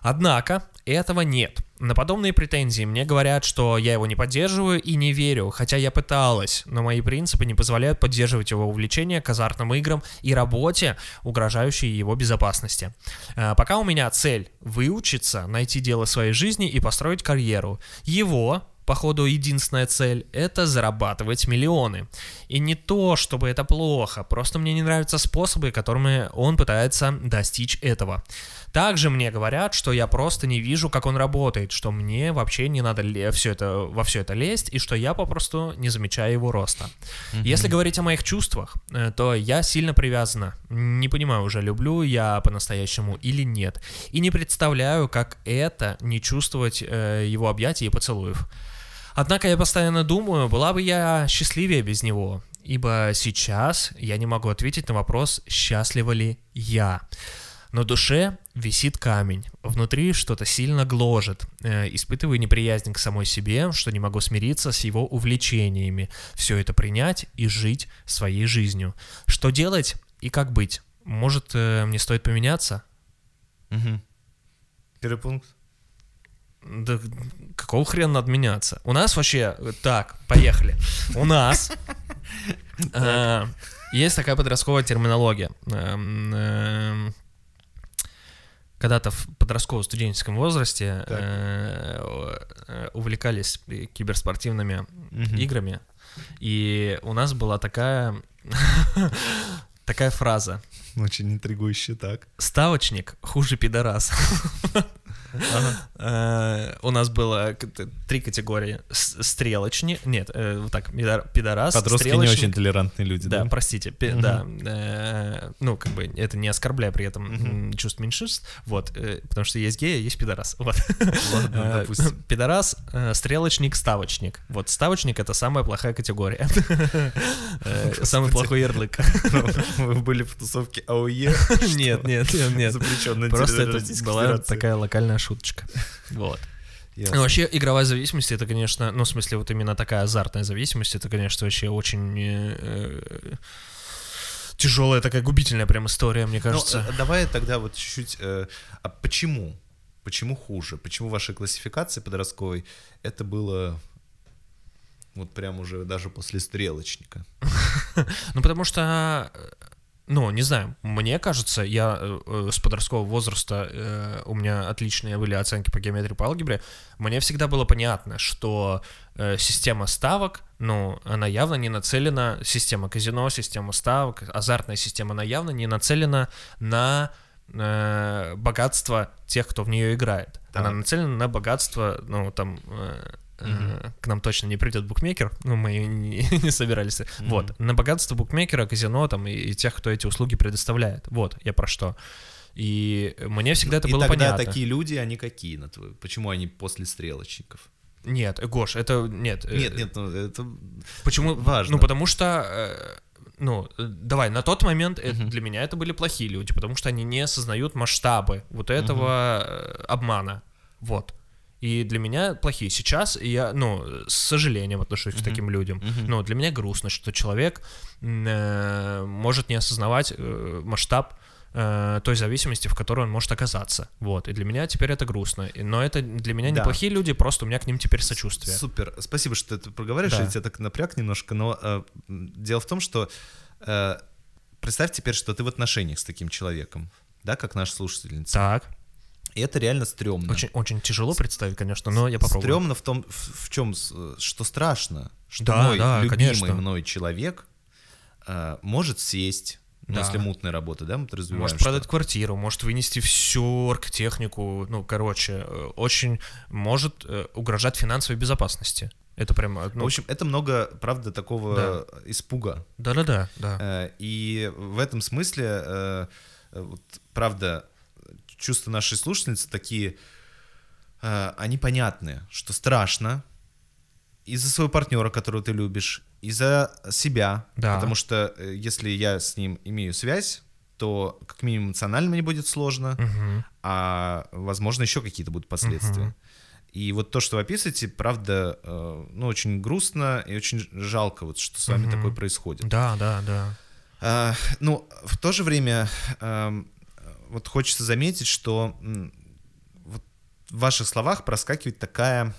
Однако этого нет. На подобные претензии мне говорят, что я его не поддерживаю и не верю, хотя я пыталась, но мои принципы не позволяют поддерживать его увлечение к азартным играм и работе, угрожающей его безопасности. Э, Пока у меня цель выучиться, найти дело своей жизни и построить карьеру. Его, походу, единственная цель — это зарабатывать миллионы. И не то, чтобы это плохо, просто мне не нравятся способы, которыми он пытается достичь этого. Также мне говорят, что я просто не вижу, как он работает, что мне вообще не надо все это, во все это лезть, и что я попросту не замечаю его роста. Если говорить о моих чувствах, э, то я сильно привязана. Не понимаю уже, люблю я по-настоящему или нет. И не представляю, как это не чувствовать э, его объятий и поцелуев. Однако я постоянно думаю, была бы я счастливее без него, ибо сейчас я не могу ответить на вопрос, счастлива ли я. На душе висит камень, внутри что-то сильно гложет, э, испытываю неприязнь к самой себе, что не могу смириться с его увлечениями, все это принять и жить своей жизнью. Что делать и как быть? Может, э, мне стоит поменяться? Мгм. Первый пункт. Да какого хрена надо меняться? У нас вообще... Так, поехали. У нас э, есть такая подростковая терминология. Эм, эм, Когда-то в подростково-студенческом возрасте Так. э, э, увлекались киберспортивными играми, и у нас была такая такая фраза: Очень интригующе так. "Ставочник хуже пидорас". Э, У нас было три категории: стрелочник, нет, э, вот так пидор- пидорас, Подростки не очень толерантные люди, Да, да? простите, да, э, ну, как бы, это не оскорбляя при этом чувств меньшинств, вот, потому что есть геи, а есть пидорас, вот. Пидорас, стрелочник, ставочник. Вот ставочник это самая плохая категория. Самый плохой ярлык. Вы были в тусовке АОЕ? Нет, нет, нет. Запрещенной Просто это была такая локальная шуточка. Вот. Ясно. Ну, вообще, игровая зависимость, это, конечно, ну, в смысле, вот именно такая азартная зависимость, это, конечно, вообще очень тяжелая, такая губительная прям история, мне Ну, кажется. э, давай тогда вот чуть-чуть... э, А почему? Почему хуже? Почему в вашей классификации подростковой это было вот прям уже даже после стрелочника? Ну, потому что, э, ну, не знаю, мне кажется, я э, э, с подросткового возраста, э, у меня отличные были оценки по геометрии, по алгебре, мне всегда было понятно, что э, система ставок, ну, она явно не нацелена, система казино, система ставок, азартная система, она явно не нацелена на э, богатство тех, кто в нее играет. Она Так. нацелена на богатство, ну, там, э, э, к нам точно не придет букмекер, ну, мы не, не собирались. Вот, на богатство букмекера, казино, там, и, и тех, кто эти услуги предоставляет. Вот, я про что. И мне всегда это И было тогда понятно. такие люди, они какие, на твой? Почему они после стрелочников? Нет, э, Гош, это нет. э, Нет, нет, ну это Почему? важно. Ну, потому что, ну, давай, на тот момент это- Мгм. для меня это были плохие люди, потому что они не осознают масштабы вот этого э, обмана. Вот. И для меня плохие. Сейчас я, ну, с сожалением отношусь к Мгм. таким людям. Мгм. Ну, для меня грустно, что человек э, может не осознавать э, масштаб э, той зависимости, в которой он может оказаться. Вот. И для меня теперь это грустно. Но это для меня Да. неплохие люди, просто у меня к ним теперь сочувствие. Супер. Спасибо, что ты это проговариваешь. Да. Я тебя так напряг немножко, но э, дело в том, что э, представь теперь, что ты в отношениях с таким человеком, да, как наша слушательница. Так. И это реально стрёмно. Очень, очень тяжело представить, конечно, но я попробую. Стрёмно в том, в, в чем, что страшно, что Да, мой да, любимый конечно. мной человек э, может сесть, ну, Да. если мутная работа, да, мы развиваем. Может что- продать квартиру, может вынести всю оргтехнику, ну, короче, э, очень может э, угрожать финансовой безопасности. Это прямо, ну, В общем, это много, правда, такого испуга. да-да-да, да. Э, И в этом смысле, вот, правда, чувства нашей слушательницы такие, э, они понятны, что страшно из-за своего партнера, которого ты любишь, из-за себя, Да. потому что э, если я с ним имею связь, то как минимум эмоционально мне будет сложно, Мгм. а возможно еще какие-то будут последствия. Мгм. И вот то, что вы описываете, правда, э, ну, очень грустно и очень жалко, вот, что с вами такое происходит. Да, да, да. А, ну, в то же время эм, вот хочется заметить, что вот в ваших словах проскакивает такая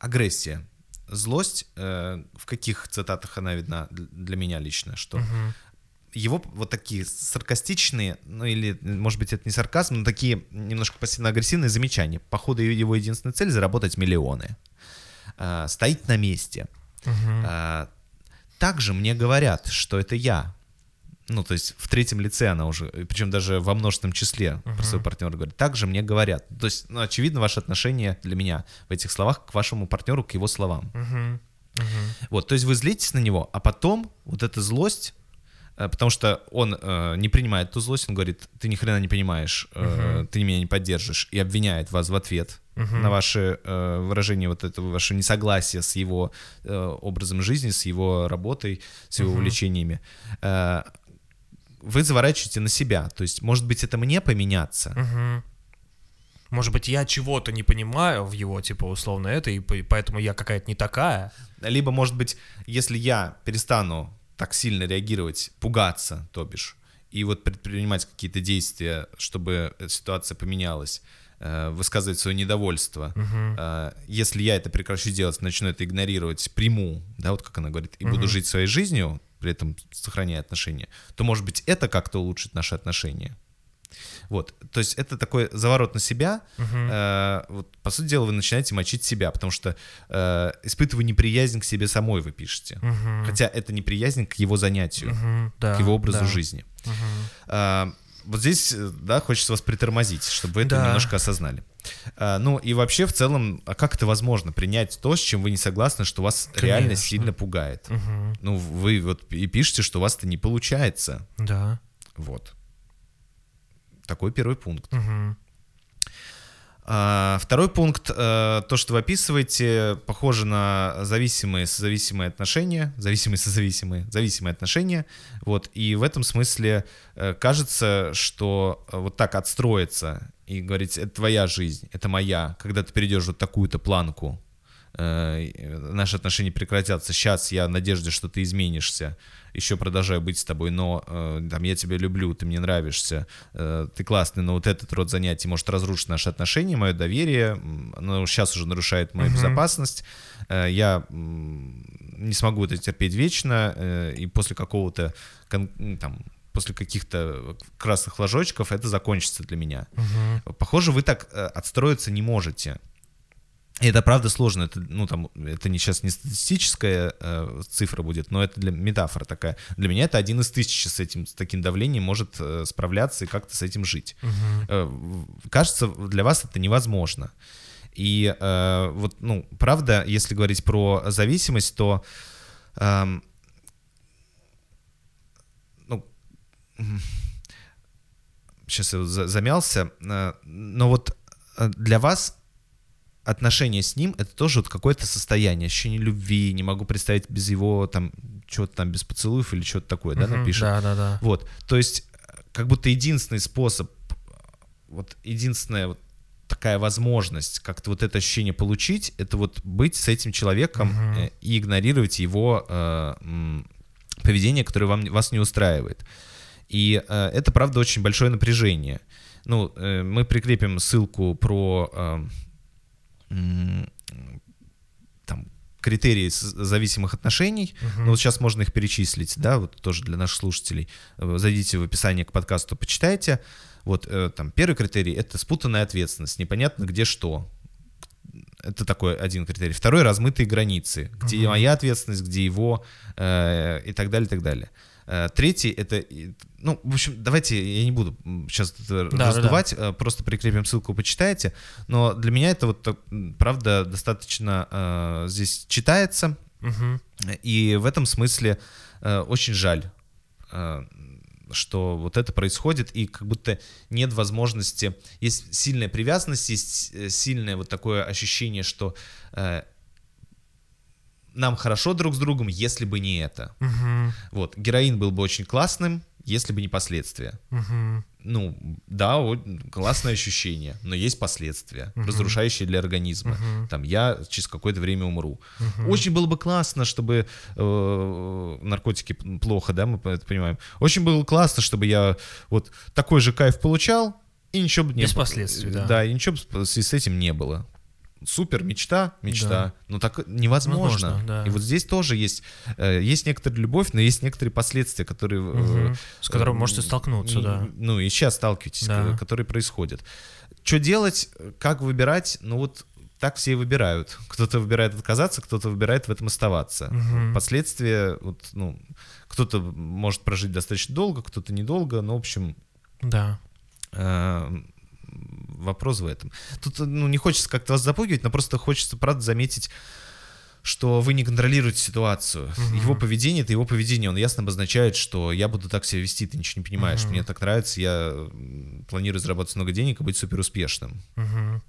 агрессия, злость. э, в каких цитатах она видна дл- для меня лично, что Мгм. его вот такие саркастичные, ну или, может быть, это не сарказм, но такие немножко пассивно-агрессивные замечания. Походу, его единственная цель — заработать миллионы. А, стоит на месте. Мгм. А, также мне говорят, что это я. Ну, то есть в третьем лице она уже, причем даже во множественном числе про своего партнера говорит. Также мне говорят. То есть, ну, очевидно, ваше отношение для меня в этих словах к вашему партнеру, к его словам. Мгм. Мгм. Вот, то есть вы злитесь на него, а потом вот эта злость, э, потому что он э, не принимает ту злость, он говорит, ты ни хрена не понимаешь, э, ты меня не поддержишь, и обвиняет вас в ответ Мгм. на ваше э, выражение вот этого, ваше несогласие с его э, образом жизни, с его работой, с его Мгм. увлечениями. Э, вы заворачиваете на себя, то есть, может быть, это мне поменяться, Мгм. Может быть, я чего-то не понимаю в его, типа, условно это, и по- поэтому я какая-то не такая. Либо, может быть, если я перестану так сильно реагировать, пугаться, то бишь, и вот предпринимать какие-то действия, чтобы ситуация поменялась, э, высказывать свое недовольство. Э, Если я это прекращу делать, начну это игнорировать, приму, да, вот как она говорит, и буду Мгм. жить своей жизнью, при этом сохраняя отношения, то, может быть, это как-то улучшит наши отношения. Вот, то есть это такой заворот на себя. Мгм. Э, вот, по сути дела, вы начинаете мочить себя, потому что э, испытывая неприязнь к себе самой, вы пишете. Мгм. Хотя это неприязнь к его занятию, Мгм. Да, к его образу да. жизни. Мгм. А, вот здесь, э, да, хочется вас притормозить, чтобы вы это Да. немножко осознали. А, ну и вообще в целом, а как это возможно принять то, с чем вы не согласны, что вас реально Конечно. сильно пугает? Мгм. Ну вы вот и пишете, что у вас это не получается. Да. Вот. Такой первый пункт. А, Второй пункт, э, то, что вы описываете, похоже на зависимые созависимые отношения, зависимые созависимые, зависимые отношения, вот, и в этом смысле э, кажется, что э, вот так отстроиться и говорить, это твоя жизнь, это моя, когда ты перейдешь вот такую-то планку, э, наши отношения прекратятся, сейчас я в надежде, что ты изменишься, еще продолжаю быть с тобой, но э, там, я тебя люблю, ты мне нравишься, э, ты классный, но вот этот род занятий может разрушить наши отношения, мое доверие, оно сейчас уже нарушает мою Мгм. безопасность, я не смогу это терпеть вечно, и после какого-то там после каких-то красных ложочков это закончится для меня. Мгм. Похоже, вы так э, отстроиться не можете. И это правда сложно. Это, ну, там, это не сейчас не статистическая э, цифра будет, но это для метафора такая. Для меня это один из тысячи с этим, с таким давлением может э, справляться и как-то с этим жить. Мгм. Э, кажется, для вас это невозможно. И э, вот, ну, правда, если говорить про зависимость, то эм, ну, сейчас я замялся, э, но вот э, для вас отношения с ним это тоже вот какое-то состояние, ощущение любви, не могу представить без его там чего-то там без поцелуев или что-то такое, да, Мгм. напишет. Да, да, да. Вот, то есть э, как будто единственный способ, вот единственная вот такая возможность как-то вот это ощущение получить, это вот быть с этим человеком э, и игнорировать его э, поведение, которое вам, вас не устраивает. И э, это, правда, очень большое напряжение. Ну, э, мы прикрепим ссылку про э, там, критерии зависимых отношений. Ну, вот сейчас можно их перечислить, да, вот тоже для наших слушателей. Э, Зайдите в описание к подкасту, почитайте. Вот э, там первый критерий — это спутанная ответственность, непонятно где что. Это такой один критерий. Второй — размытые границы, где моя ответственность, где его э, и так далее, и так далее. Э, Третий — это, ну, в общем, давайте, я не буду сейчас это да, раздувать, э, просто прикрепим ссылку, почитайте. Но для меня это вот, правда, достаточно э, здесь читается, Мгм. и в этом смысле очень жаль, что вот это происходит, и как будто нет возможности, есть сильная привязанность, есть сильное вот такое ощущение, что э, нам хорошо друг с другом, если бы не это. Мгм. Вот, героин был бы очень классным, если бы не последствия. Мгм. Ну, да, о- классное ощущение, но есть последствия, разрушающие для организма. Там я через какое-то время умру. Очень было бы классно, чтобы э, наркотики плохо, да, мы это понимаем. Очень было классно, чтобы я вот такой же кайф получал и ничего бы не Без последствий, да. Да, и ничего бы с этим не было. Супер, мечта, мечта. Да. Но так невозможно. Возможно, да. И вот здесь тоже есть, э, есть некоторая любовь, но есть некоторые последствия, которые... Мгм. С которым э, можете столкнуться, да. Ну, и сейчас сталкиваетесь, Да. ко- которые происходят. Что делать, как выбирать? Ну, вот так все и выбирают. Кто-то выбирает отказаться, кто-то выбирает в этом оставаться. Мгм. Последствия, вот, ну, кто-то может прожить достаточно долго, кто-то недолго, но, в общем, Да. э, вопрос в этом. Тут, ну, не хочется как-то вас запугивать, но просто хочется, правда, заметить, что вы не контролируете ситуацию. Его поведение — это его поведение. Он ясно обозначает, что я буду так себя вести, ты ничего не понимаешь. Мне так нравится, я планирую заработать много денег и быть супер успешным. Мгм.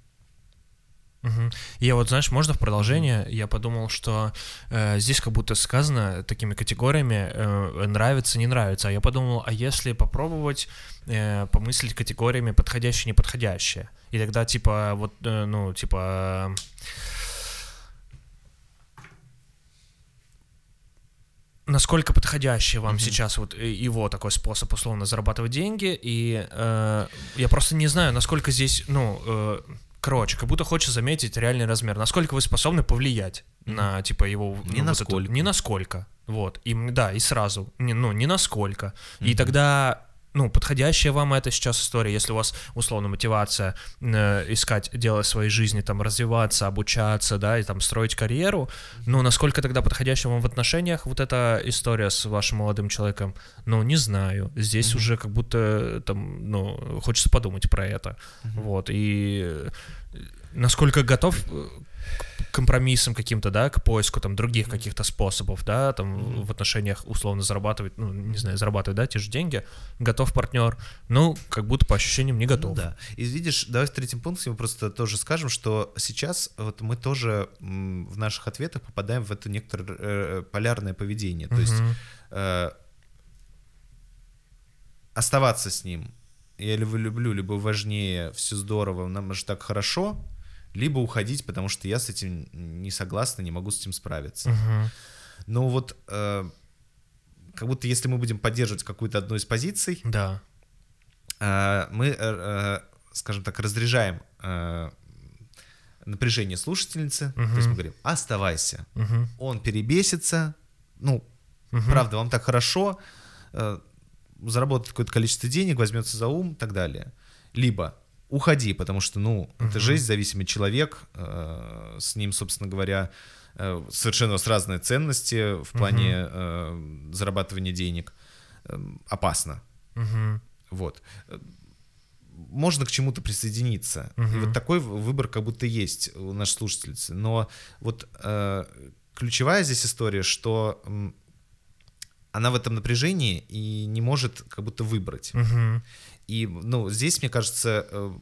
Мгм. И вот, знаешь, можно в продолжение? Я подумал, что э, здесь как будто сказано такими категориями э, нравится, не нравится. А я подумал, а если попробовать э, помыслить категориями подходящее, неподходящее? И тогда типа вот, э, ну, типа... Насколько подходящий вам сейчас вот его такой способ условно зарабатывать деньги, и э, я просто не знаю, насколько здесь, ну, э, короче, как будто хочется заметить реальный размер, насколько вы способны повлиять на, типа, его... Ни ну, вот эту- насколько. ни насколько, вот, и, да, и сразу, не, ну, не насколько, и тогда... Ну, подходящая вам эта сейчас история, если у вас условно мотивация э, искать дело своей жизни, там развиваться, обучаться, да, и там строить карьеру, ну, насколько тогда подходящая вам в отношениях вот эта история с вашим молодым человеком, ну, не знаю. Здесь уже как будто там, ну, хочется подумать про это. Вот, и э, насколько готов э, компромиссам каким-то, да, к поиску там других каких-то способов, да, там в отношениях условно зарабатывать, ну, не знаю, зарабатывать, да, те же деньги, готов партнер, ну, как будто по ощущениям не Ну готов. да. И видишь, давай в третьем пункте мы просто тоже скажем, что сейчас вот мы тоже в наших ответах попадаем в это некоторое э, полярное поведение. То есть Мгм. э, оставаться с ним. Я либо люблю, либо важнее, все здорово, нам же так хорошо, либо уходить, потому что я с этим не согласна, не могу с этим справиться. Мгм. Но вот э, как будто если мы будем поддерживать какую-то одну из позиций, Да. э, мы, э, э, скажем так, разряжаем э, напряжение слушательницы, то есть мы говорим, оставайся. Мгм. Он перебесится, ну, Мгм. правда, вам так хорошо, э, заработает какое-то количество денег, возьмется за ум и так далее. Либо уходи, потому что, ну, это жизнь, зависимый человек, э, с ним, собственно говоря, э, совершенно вас разные ценности в плане э, зарабатывания денег. Э, опасно. Мгм. Вот. Можно к чему-то присоединиться. И Мгм. вот такой выбор как будто есть у нашей слушательницы. Но вот э, ключевая здесь история, что она в этом напряжении и не может как будто выбрать. Мгм. И, ну, здесь, мне кажется, э,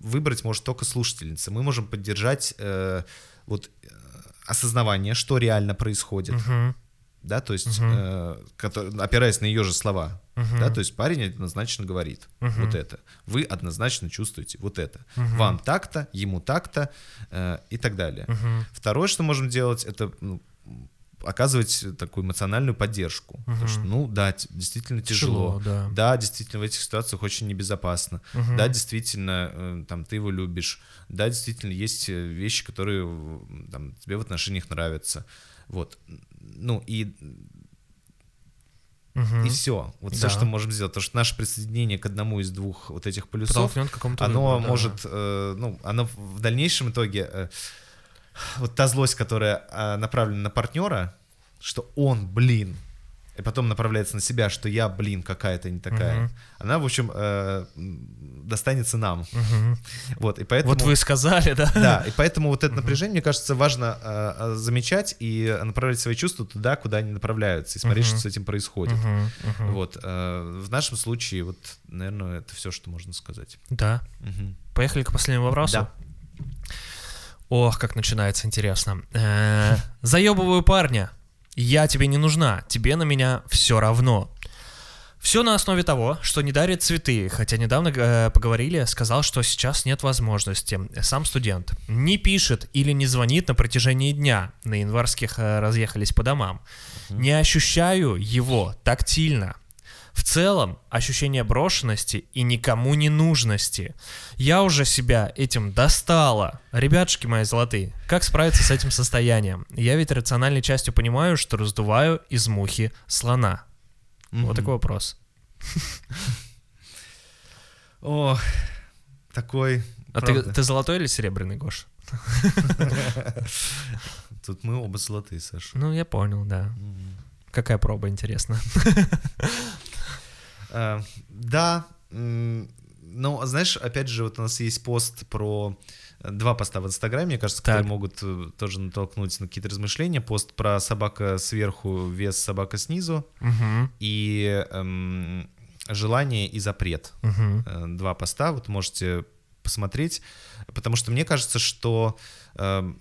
выбрать может только слушательница. Мы можем поддержать э, вот э, осознавание, что реально происходит, Мгм. да, то есть, Мгм. э, кото- опираясь на ее же слова, Мгм. да, то есть парень однозначно говорит Мгм. вот это, вы однозначно чувствуете вот это, Мгм. вам так-то, ему так-то э, и так далее. Мгм. Второе, что можем делать, это ну, оказывать такую эмоциональную поддержку. Потому что, ну да, действительно тяжело. Тяжело, да. Да, действительно, в этих ситуациях очень небезопасно. Мгм. Да, действительно, э, там, ты его любишь. Да, действительно, есть э, вещи, которые там, тебе в отношениях нравятся. Вот. Ну, и, Мгм. и все. Вот все, Да. что мы можем сделать. Потому что наше присоединение к одному из двух вот этих полюсов, Подтолкнет к какому-то оно выбору, да. может, э, ну, оно в в дальнейшем итоге, э, вот та злость, которая э, направлена на партнера, что он, блин, и потом направляется на себя, что я, блин, какая-то не такая, Мгм. она, в общем, э, достанется нам. Мгм. Вот, и поэтому... Вот вы сказали, да? Да, и поэтому вот это напряжение, мне кажется, важно э, э, замечать и направлять свои чувства туда, куда они направляются, и смотреть, Мгм. что с этим происходит. Мгм, мгм. Вот, э, в нашем случае, вот, наверное, это все, что можно сказать. Да. Мгм. Поехали к последнему вопросу. Да. Ох, как начинается интересно. Э, Заебываю парня. Я тебе не нужна, тебе на меня все равно. Все на основе того, что не дарит цветы, хотя недавно э, поговорили, сказал, что сейчас нет возможности. Сам студент. Не пишет или не звонит на протяжении дня. На январских э, разъехались по домам. Не ощущаю его тактильно. В целом, ощущение брошенности и никому не нужности. Я уже себя этим достала. Ребятушки мои золотые, как справиться с этим состоянием? Я ведь рациональной частью понимаю, что раздуваю из мухи слона. Вот Мгм. такой вопрос. О, такой. А ты, ты золотой или серебряный, Гош? Тут мы оба золотые, Саша. Ну, я понял, да. Какая проба, интересно. А, Да, ну, знаешь, опять же, вот у нас есть пост про э, два поста в Инстаграме, мне кажется, которые Так. могут э, тоже натолкнуть на какие-то размышления. Пост про собака сверху, вес собака снизу Мгм, и эм, желание и запрет. Э, Два поста, вот можете посмотреть, потому что мне кажется, что, эм,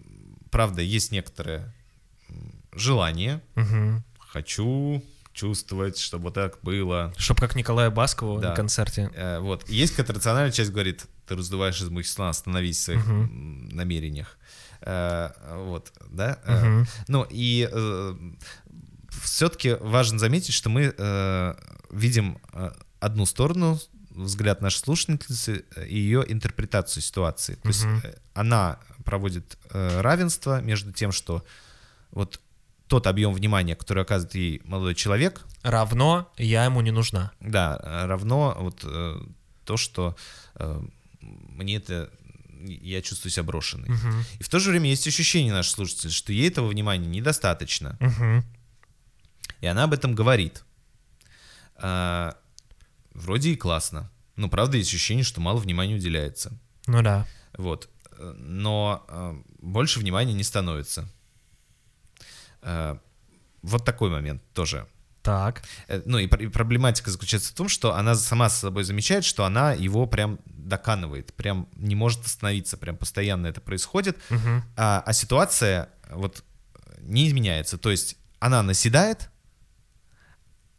правда, есть некоторое м, желание, Мгм. хочу чувствовать, чтобы вот так было, Чтоб как Николая Баскова Да. на концерте. Э, Вот. И Есть какая-то рациональная часть, говорит, ты раздуваешь из слона, остановись в своих м, намерениях. Э, Вот, да? Э, Мгм. Ну, и все-таки важно заметить, что мы э, видим э, одну сторону, взгляд нашей слушательницы э, и ее интерпретацию ситуации. То есть Мгм. э, она проводит э, равенство между тем, что вот тот объем внимания, который оказывает ей молодой человек, Равно я ему не нужна. да, э, равно вот э, то, что э, мне это я чувствую себя брошенной. Мгм. И в то же время есть ощущение нашей слушательницы, что ей этого внимания недостаточно. Мгм. И она об этом говорит. А, вроде и классно. Но правда есть ощущение, что мало внимания уделяется. Ну да. Вот. Э, Но э, больше внимания не становится. Э, Вот такой момент тоже. Так. Э, Ну и, пр- и проблематика заключается в том, что она сама с собой замечает, что она его прям доканывает, прям не может остановиться, прям постоянно это происходит, Мгм. а, а ситуация вот не изменяется. То есть она наседает,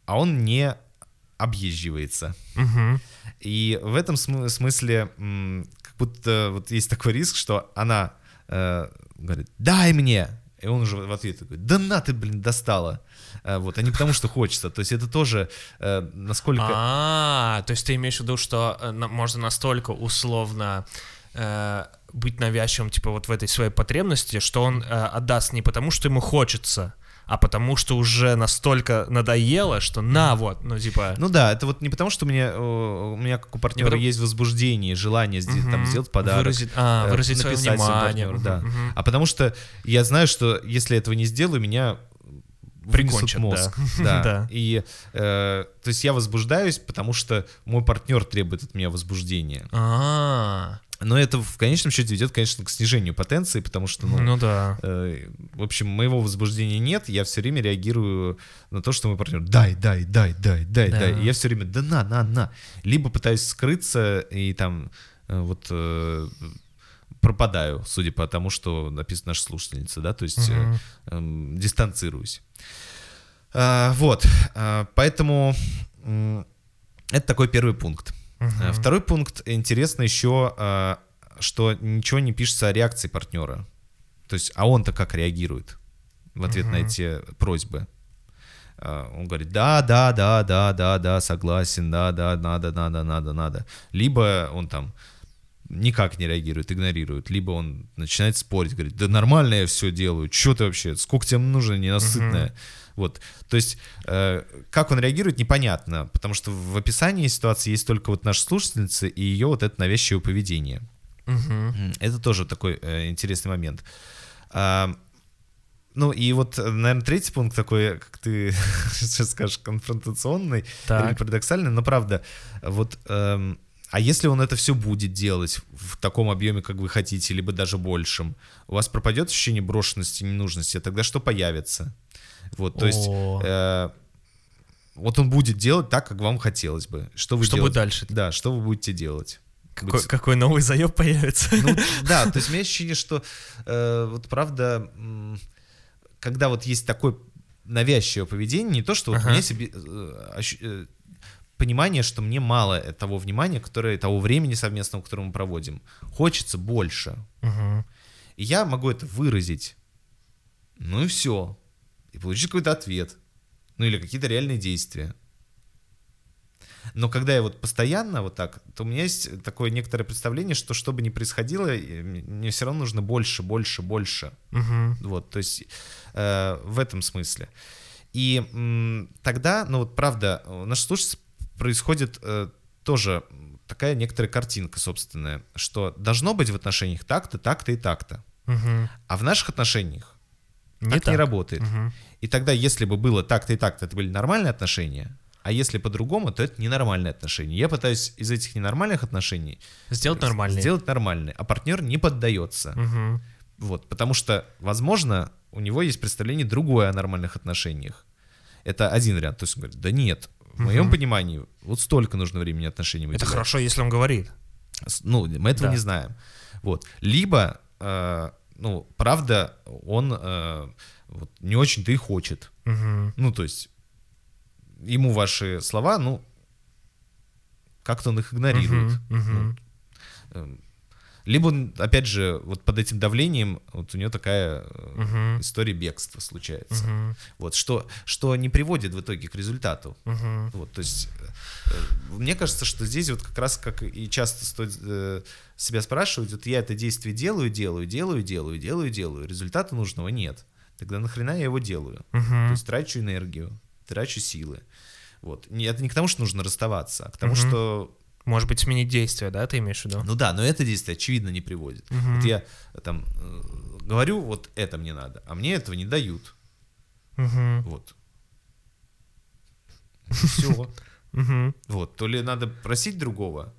а он не объезживается. Мгм. И в этом смы- смысле как будто вот есть такой риск, что она э, говорит, дай мне, и он уже в ответ такой, да на ты, блин, достала. Э, вот, а не потому, что хочется. То есть это тоже э, насколько... А, то есть ты имеешь в виду, что э, можно настолько условно э, быть навязчивым, типа вот в этой своей потребности, что он э, отдаст не потому, что ему хочется, а потому что уже настолько надоело, что на вот, ну типа. Ну да, это вот не потому, что у меня, э, у меня как у партнера потому- есть возбуждение, желание сделать, там, мгм, сделать подарок. Выразить, а, э, выразить свое написать своему внимание. партнеру, да. мгм. А потому что я знаю, что если этого не сделаю, меня Прикончат, мозг. да. Да. Да. И э, то есть я возбуждаюсь, потому что мой партнер требует от меня возбуждения. А, Но это в конечном счете ведет, конечно, к снижению потенции, потому что, ну, ну да. э, в общем, моего возбуждения нет, я все время реагирую на то, что мой партнер дай, дай, дай, дай, дай, Да. дай. И я все время да на, на, на. Либо пытаюсь скрыться и там э, вот э, пропадаю, судя по тому, что написано наша слушательница, да, то есть э, Мгм. эм, дистанцируюсь. А, вот, а, поэтому м, это такой первый пункт. А, Второй пункт интересно еще, а, что ничего не пишется о реакции партнера. То есть, а он-то как реагирует? в ответ на Мгм. эти просьбы. А, Он говорит, да, да, да, да, да, да, согласен, да, да, надо, надо, надо, надо. Либо он там никак не реагирует, игнорирует, либо он начинает спорить, говорит, да нормально я все делаю, что ты вообще, сколько тебе нужно, ненасытное. Вот, то есть, э, как он реагирует, непонятно, потому что в описании ситуации есть только вот наша слушательница и ее вот это навязчивое поведение. М, Это тоже такой э, интересный момент. А, ну и вот, наверное, третий пункт такой, как ты сейчас скажешь, конфронтационный или Так. парадоксальный, но правда, вот, эм, а если он это все будет делать в таком объеме, как вы хотите, либо даже большем, у вас пропадет ощущение брошенности, ненужности, а тогда что появится? Вот, то есть, э, вот он будет делать так, как вам хотелось бы. Что вы Что делаете? дальше? Да, что вы будете делать? Какой, Быть- какой новый заеб появится? ну, да, то есть у меня ощущение, что э, вот правда, когда вот есть такое навязчивое поведение, не то, что вот Ага. у меня себе э, ощу- э, понимание, что мне мало того внимания, которое, того времени совместного, которое мы проводим. Хочется больше. Мгм. И я могу это выразить. Ну и все. И получить какой-то ответ. Ну или какие-то реальные действия. Но когда я вот постоянно вот так, то у меня есть такое некоторое представление, что что бы ни происходило, э, мне все равно нужно больше, больше, больше. Мгм. Вот, то есть э, в этом смысле. И м, тогда, ну вот правда, у наших слушателей происходит э, тоже такая некоторая картинка собственная, что должно быть в отношениях так-то, так-то и так-то. Мгм. А в наших отношениях Не так, так. не работает. Мгм. И тогда, если бы было так-то и так-то, это были нормальные отношения, а если по-другому, то это ненормальные отношения. Я пытаюсь из этих ненормальных отношений Сделать нормально. сделать нормальные, а партнер не поддается. Мгм. Вот, потому что, возможно, у него есть представление другое о нормальных отношениях. Это один вариант. То есть он говорит, да нет, в моем Мгм. понимании вот столько нужно времени отношений Это хорошо, если он говорит. Ну, мы этого Да. не знаем. Вот. Либо, э, ну, правда, он э, вот, не очень-то и хочет. Мгм. Ну, то есть, ему ваши слова, ну, как-то он их игнорирует. Мгм. Мгм. Эм, Либо, опять же, вот под этим давлением вот у него такая Мгм. история бегства случается. Мгм. Вот, что, что не приводит в итоге к результату. Мгм. Вот, то есть, э, мне кажется, что здесь вот как раз, как и часто стоит э, себя спрашивать, вот я это действие делаю, делаю, делаю, делаю, делаю, делаю, результата нужного нет. Тогда нахрена я его делаю? То Мгм. есть трачу энергию, трачу силы. Вот. Это не к тому, что нужно расставаться, а к тому, Мгм. что Может быть, сменить действие, да, ты имеешь в виду? ну да, но это действие очевидно не приводит. Мгм. Вот я э, там э, говорю, вот это мне надо, а мне этого не дают. Мгм. Вот. Все. Вот. То ли надо просить другого,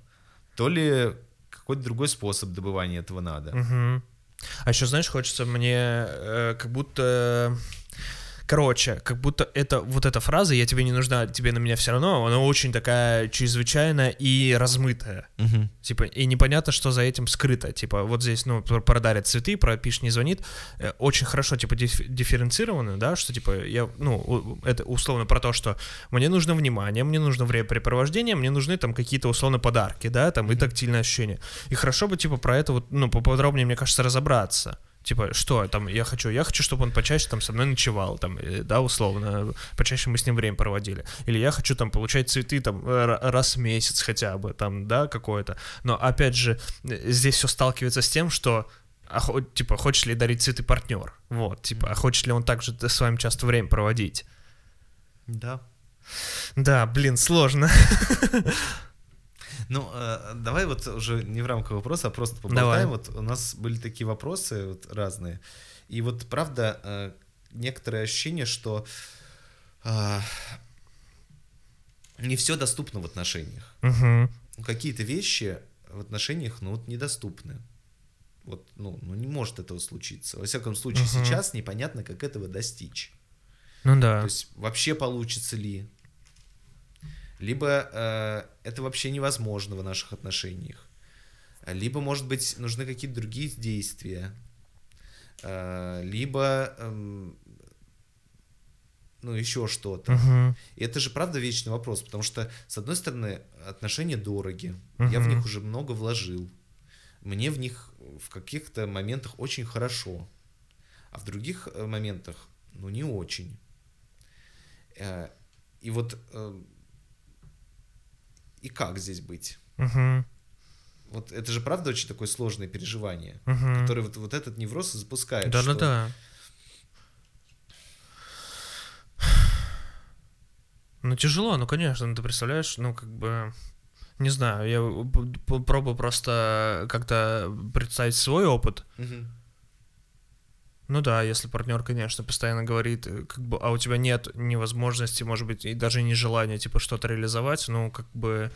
то ли какой-то другой способ добывания этого надо. Мгм. А еще, знаешь, хочется мне э, как будто... Короче, как будто это вот эта фраза «я тебе не нужна, тебе на меня все равно», она очень такая чрезвычайная и размытая. Мгм. Типа, и непонятно, что за этим скрыто. Типа, вот здесь, ну, про, про дарит цветы, про пишет, не звонит. Э, очень хорошо, типа, диф- дифференцировано, да, что, типа, я, ну, это условно про то, что мне нужно внимание, мне нужно времяпрепровождение, мне нужны там какие-то, условно, подарки, да, там, и тактильное ощущение. И хорошо бы, типа, про это вот, ну, поподробнее, мне кажется, разобраться. Типа, что там я хочу? Я хочу, чтобы он почаще там со мной ночевал, там, э, да, условно, почаще мы с ним время проводили. Или я хочу там получать цветы там э, ра- раз в месяц хотя бы, там, да, какое-то. Но опять же, э, здесь все сталкивается с тем, что а, типа, хочет ли дарить цветы партнер? Вот, типа, а хочет ли он также с вами часто время проводить? Да. Да, блин, сложно. Ну, э, давай вот уже не в рамках вопроса, а просто поболтаем. Давай. Вот у нас были такие вопросы вот разные. И вот правда, э, некоторое ощущение, что а, не все доступно в отношениях. Ну, Какие-то вещи в отношениях, ну, вот недоступны. Вот, ну, ну, не может этого случиться. Во всяком случае, Мгм. сейчас непонятно, как этого достичь. Ну То да. есть вообще получится ли? Либо э, это вообще невозможно в наших отношениях. Либо, может быть, нужны какие-то другие действия. Э, либо, эм, ну, еще что-то. Мгм. И это же правда вечный вопрос, потому что, с одной стороны, отношения дороги, я в них уже много вложил, мне в них в каких-то моментах очень хорошо, а в других э, моментах ну, не очень. Э, И вот э, и как здесь быть? Мгм. Вот это же правда очень такое сложное переживание, Мгм. которое вот, вот этот невроз запускает. что- Да-да-да. Ну, тяжело, ну, конечно, ну, ты представляешь, ну, как бы, не знаю, я пробую просто как-то представить свой опыт. Мгм. Ну да, если партнер, конечно, постоянно говорит, э, как бы, а у тебя нет ни возможности, может быть, и даже не желания, типа, что-то реализовать, ну, как бы,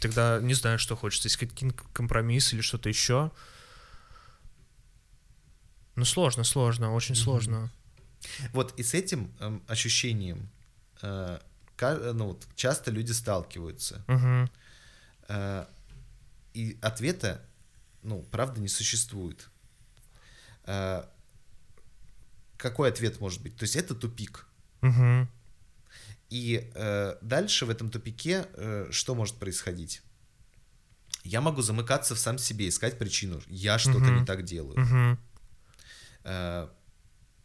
тогда не знаю, что хочется, искать какие-то компромиссы или что-то еще. Ну, сложно, сложно, очень Мгм. сложно. Вот и с этим эм, ощущением э, ну, вот, часто люди сталкиваются. Мгм. Э, и ответа, ну, правда, не существует. Э, какой ответ может быть? То есть это тупик. Мгм. И э, дальше в этом тупике э, что может происходить? Я могу замыкаться в сам себе, искать причину. Я что-то Мгм. не так делаю. Мгм. Э,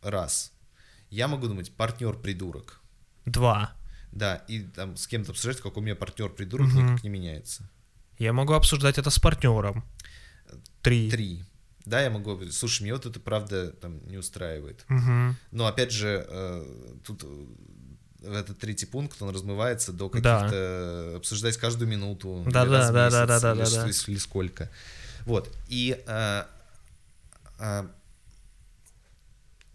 раз. Я могу думать, партнер придурок. Два. Да, и там с кем-то обсуждать, какой у меня партнер придурок, Мгм. никак не меняется. Я могу обсуждать это с партнером. Три. Три. Да, я могу говорить, слушай, мне вот это правда там не устраивает. Мгм. Но опять же, э, тут э, этот третий пункт, он размывается до Да. каких-то обсуждать каждую минуту. Да, да, да, да, да, да, да, да. или сколько. Вот. И э, э,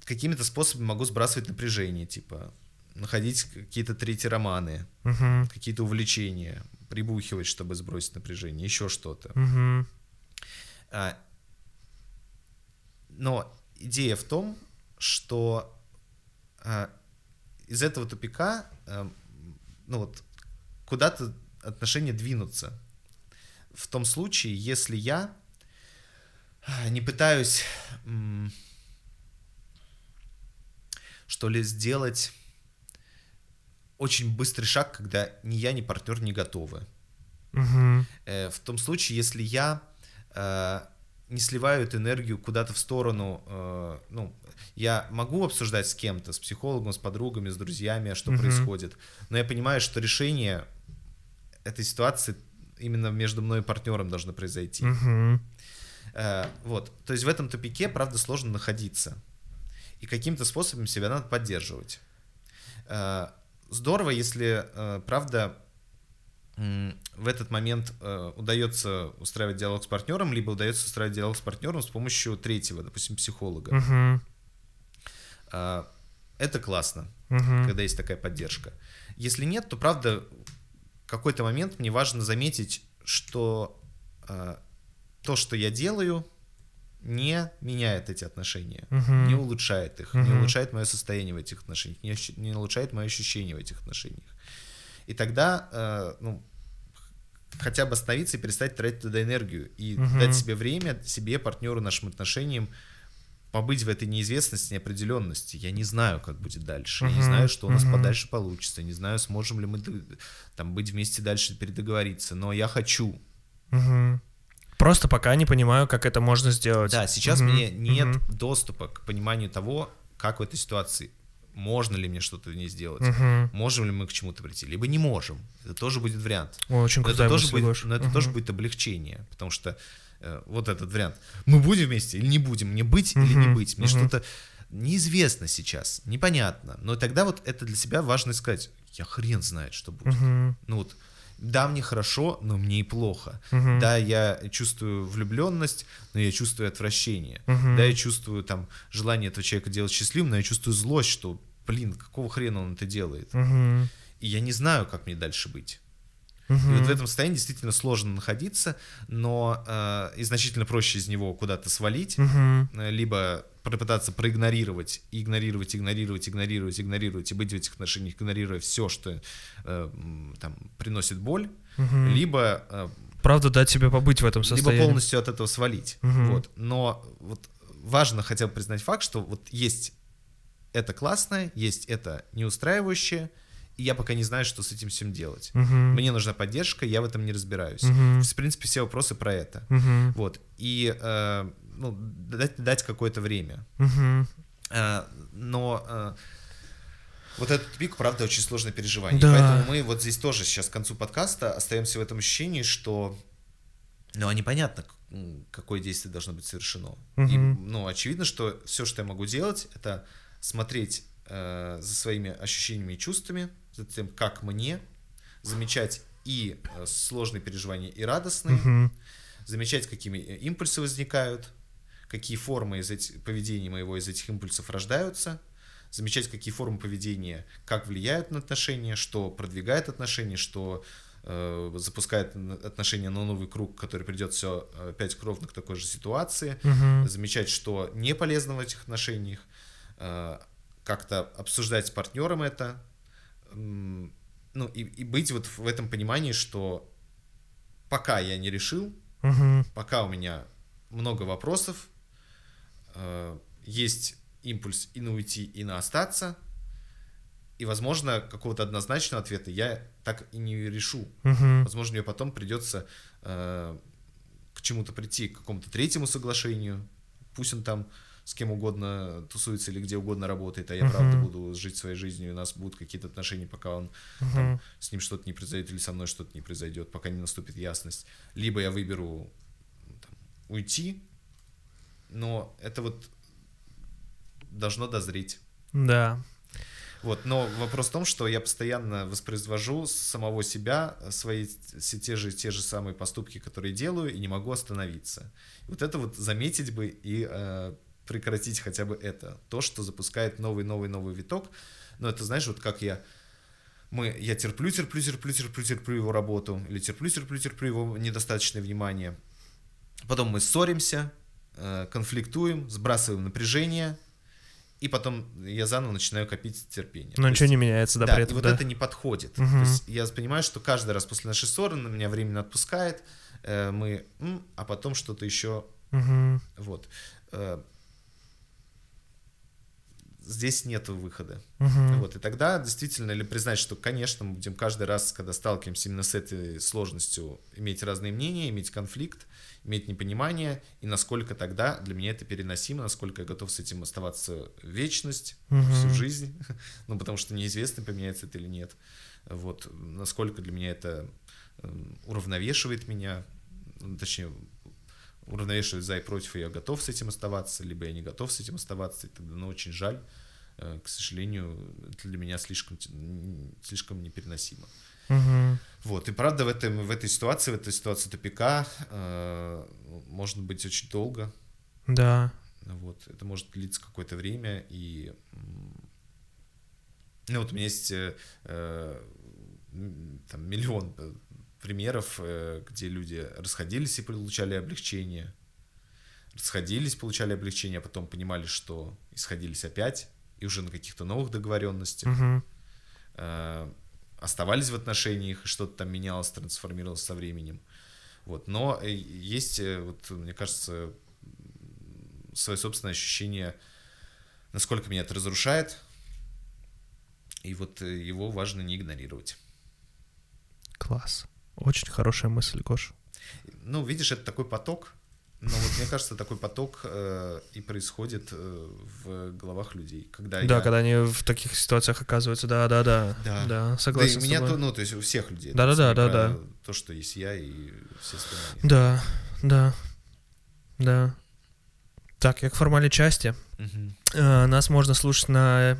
какими-то способами могу сбрасывать напряжение, типа находить какие-то третьи романы, Мгм. какие-то увлечения, прибухивать, чтобы сбросить напряжение, еще что-то. Мгм. А, Но идея в том, что а, из этого тупика, а, ну вот, куда-то отношения двинутся. В том случае, если я а, не пытаюсь, что ли, сделать очень быстрый шаг, когда ни я, ни партнер не готовы. Э, в том случае, если я э, не сливаю эту энергию куда-то в сторону, э, ну, я могу обсуждать с кем-то, с психологом, с подругами, с друзьями, что Мгм. происходит, но я понимаю, что решение этой ситуации именно между мной и партнером должно произойти. Мгм. Э, вот, то есть в этом тупике, правда, сложно находиться. И каким-то способом себя надо поддерживать. Э, здорово, если, э, правда, в этот момент э, удается устраивать диалог с партнером, либо удается устраивать диалог с партнером с помощью третьего, допустим, психолога. Э, это классно когда есть такая поддержка. Если нет, то правда в какой-то момент мне важно заметить, что э, то, что я делаю, не меняет эти отношения, Мгм. не улучшает их, не Мгм. улучшает мое состояние в этих отношениях, не, не улучшает мое ощущение в этих отношениях. И тогда, э, ну, хотя бы остановиться и перестать тратить туда энергию и Мгм. дать себе время, себе, партнеру, нашим отношениям побыть в этой неизвестности, неопределенности. Я не знаю, как будет дальше. Я не знаю, что у нас подальше получится. Не знаю, сможем ли мы там быть вместе дальше, передоговориться. Но я хочу. Просто пока не понимаю, как это можно сделать. Да, сейчас мне нет доступа к пониманию того, как в этой ситуации можно ли мне что-то в ней сделать. мгм. Можем ли мы к чему-то прийти, либо не можем. Это тоже будет вариант. Ой, Очень Но это, тоже будет, Гош. но это Мгм. тоже будет облегчение, потому что э, вот этот вариант. Мы будем вместе или не будем? Мне быть или не быть? Мне мгм. что-то неизвестно сейчас, непонятно. Но тогда вот это для себя важно сказать. Я хрен знает, что будет. Мгм. Ну вот, да, мне хорошо, но мне и плохо. Мгм. Да, я чувствую влюбленность, но я чувствую отвращение. Мгм. Да, я чувствую там желание этого человека делать счастливым, но я чувствую злость, что, блин, какого хрена он это делает? Мгм. И я не знаю, как мне дальше быть. И Мгм. вот в этом состоянии действительно сложно находиться, но э, и значительно проще из него куда-то свалить, э, либо попытаться проигнорировать, игнорировать, игнорировать, игнорировать, игнорировать и быть в этих отношениях, игнорируя все, что э, там приносит боль, Мгм. либо э, Правда, дать себе побыть в этом либо состоянии. полностью от этого свалить. Мгм. Вот. Но вот важно хотя бы признать факт, что вот есть это классное, есть это неустраивающее, и я пока не знаю, что с этим всем делать. Мгм. Мне нужна поддержка, я в этом не разбираюсь. Мгм. В принципе, все вопросы про это. Мгм. Вот. И э, ну, дать, дать какое-то время. Мгм. Э, но э, Вот этот пик, правда, очень сложное переживание. Да. Поэтому мы вот здесь тоже сейчас к концу подкаста остаемся в этом ощущении, что ну, а непонятно, какое действие должно быть совершено. И, Мгм. ну, очевидно, что все, что я могу делать, это смотреть э, за своими ощущениями и чувствами, за тем, как мне, замечать и э, сложные переживания, и радостные, Мгм. замечать, какими э, импульсы возникают, какие формы из этих, поведения моего из этих импульсов рождаются, замечать, какие формы поведения, как влияют на отношения, что продвигает отношения, что э, запускает отношения на новый круг, который придет все опять ровно к такой же ситуации, Мгм. замечать, что не полезно в этих отношениях, э, как-то обсуждать с партнером это, ну и, и быть вот в этом понимании, что пока я не решил, Мгм. пока у меня много вопросов, э, есть импульс и на уйти, и на остаться, и, возможно, какого-то однозначного ответа я так и не решу. Мгм. Возможно, мне потом придется э, к чему-то прийти, к какому-то третьему соглашению. Пусть он там с кем угодно тусуется или где угодно работает, а я правда Мгм. буду жить своей жизнью, и у нас будут какие-то отношения, пока он Мгм. там, с ним что-то не произойдет или со мной что-то не произойдет, пока не наступит ясность. Либо я выберу там, уйти, но это вот должно дозреть. Да. Вот, но вопрос в том, что я постоянно воспроизвожу самого себя свои все те же, те же самые поступки, которые делаю, и не могу остановиться. И вот это вот заметить бы и э, прекратить хотя бы это. То, что запускает новый-новый-новый виток. Но это, знаешь, вот как я... Мы, я терплю, терплю, терплю, терплю, терплю его работу, или терплю, терплю, терплю его недостаточное внимание. Потом мы ссоримся, э, конфликтуем, сбрасываем напряжение, и потом я заново начинаю копить терпение. Но То ничего есть- не меняется, да, да, при и этом, вот да? это не подходит. Мгм. То есть я понимаю, что каждый раз после нашей ссоры на меня временно отпускает, э, мы, а потом что-то еще, Мгм. вот. Здесь нет выхода. Мгм. Вот, и тогда действительно или признать, что, конечно, мы будем каждый раз, когда сталкиваемся именно с этой сложностью, иметь разные мнения, иметь конфликт, иметь непонимание, и насколько тогда для меня это переносимо, насколько я готов с этим оставаться вечность, Мгм. всю жизнь, ну, потому что неизвестно, поменяется это или нет. Вот, насколько для меня это эм, уравновешивает меня, ну, точнее, уравновешивает за и против, и я готов с этим оставаться, либо я не готов с этим оставаться, и тогда, ну, очень жаль, Э, к сожалению, это для меня слишком, слишком непереносимо. Мгм. Вот, и правда в, этом, в этой ситуации, в этой ситуации тупика э, можно быть очень долго, Да. вот, это может длиться какое-то время, и ну вот у меня есть э, э, там миллион э, примеров, э, где люди расходились и получали облегчение, расходились, получали облегчение, а потом понимали, что исходились опять, и уже на каких-то новых договоренностях, э, оставались в отношениях, и что-то там менялось, трансформировалось со временем. Вот. Но э, есть, вот, мне кажется, свое собственное ощущение, насколько меня это разрушает, и вот его важно не игнорировать. Класс. Очень хорошая мысль, Гош. Ну, видишь, это такой поток, но вот мне кажется, такой поток э, и происходит э, в головах людей, когда Да, я... когда они в таких ситуациях оказываются, да, да, да. Да. Да, Да, и согласен у с меня, то, ну, то есть у всех людей. Да-да-да, Это не да-да. про То, что есть я и все остальные. Да, да, да. Так, як в формалі части. Мгм. Э, Нас можно слушать на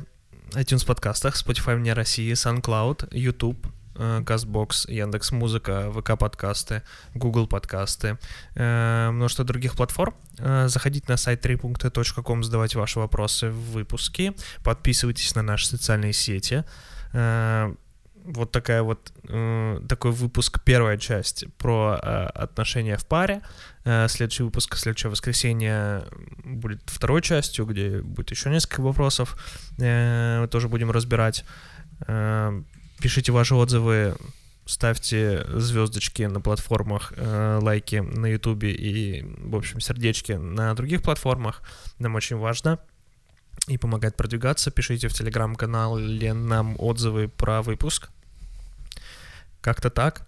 iTunes подкастах, Spotify вне России, SoundCloud, YouTube, э, CastBox, Яндекс Музыка, ВК подкасты, Google подкасты, э, множество других платформ. Э, Заходите на сайт 3.com, задавайте ваши вопросы в выпуске, подписывайтесь на наши социальные сети. Э, Вот такая вот э, такой выпуск, первая часть про э, отношения в паре. Э, Следующий выпуск, следующее воскресенье будет второй частью, где будет еще несколько вопросов, э, тоже будем разбирать. Пишите ваши отзывы, ставьте звездочки на платформах, э, лайки на ютубе и, в общем, сердечки на других платформах. Нам очень важно и помогает продвигаться. Пишите в телеграм-канале нам отзывы про выпуск. Как-то так.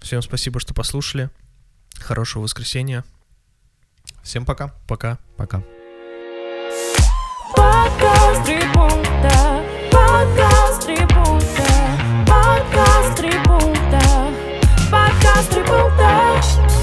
Всем спасибо, что послушали. Хорошего воскресенья. Всем пока. Пока. Пока. Подкаст Whoa.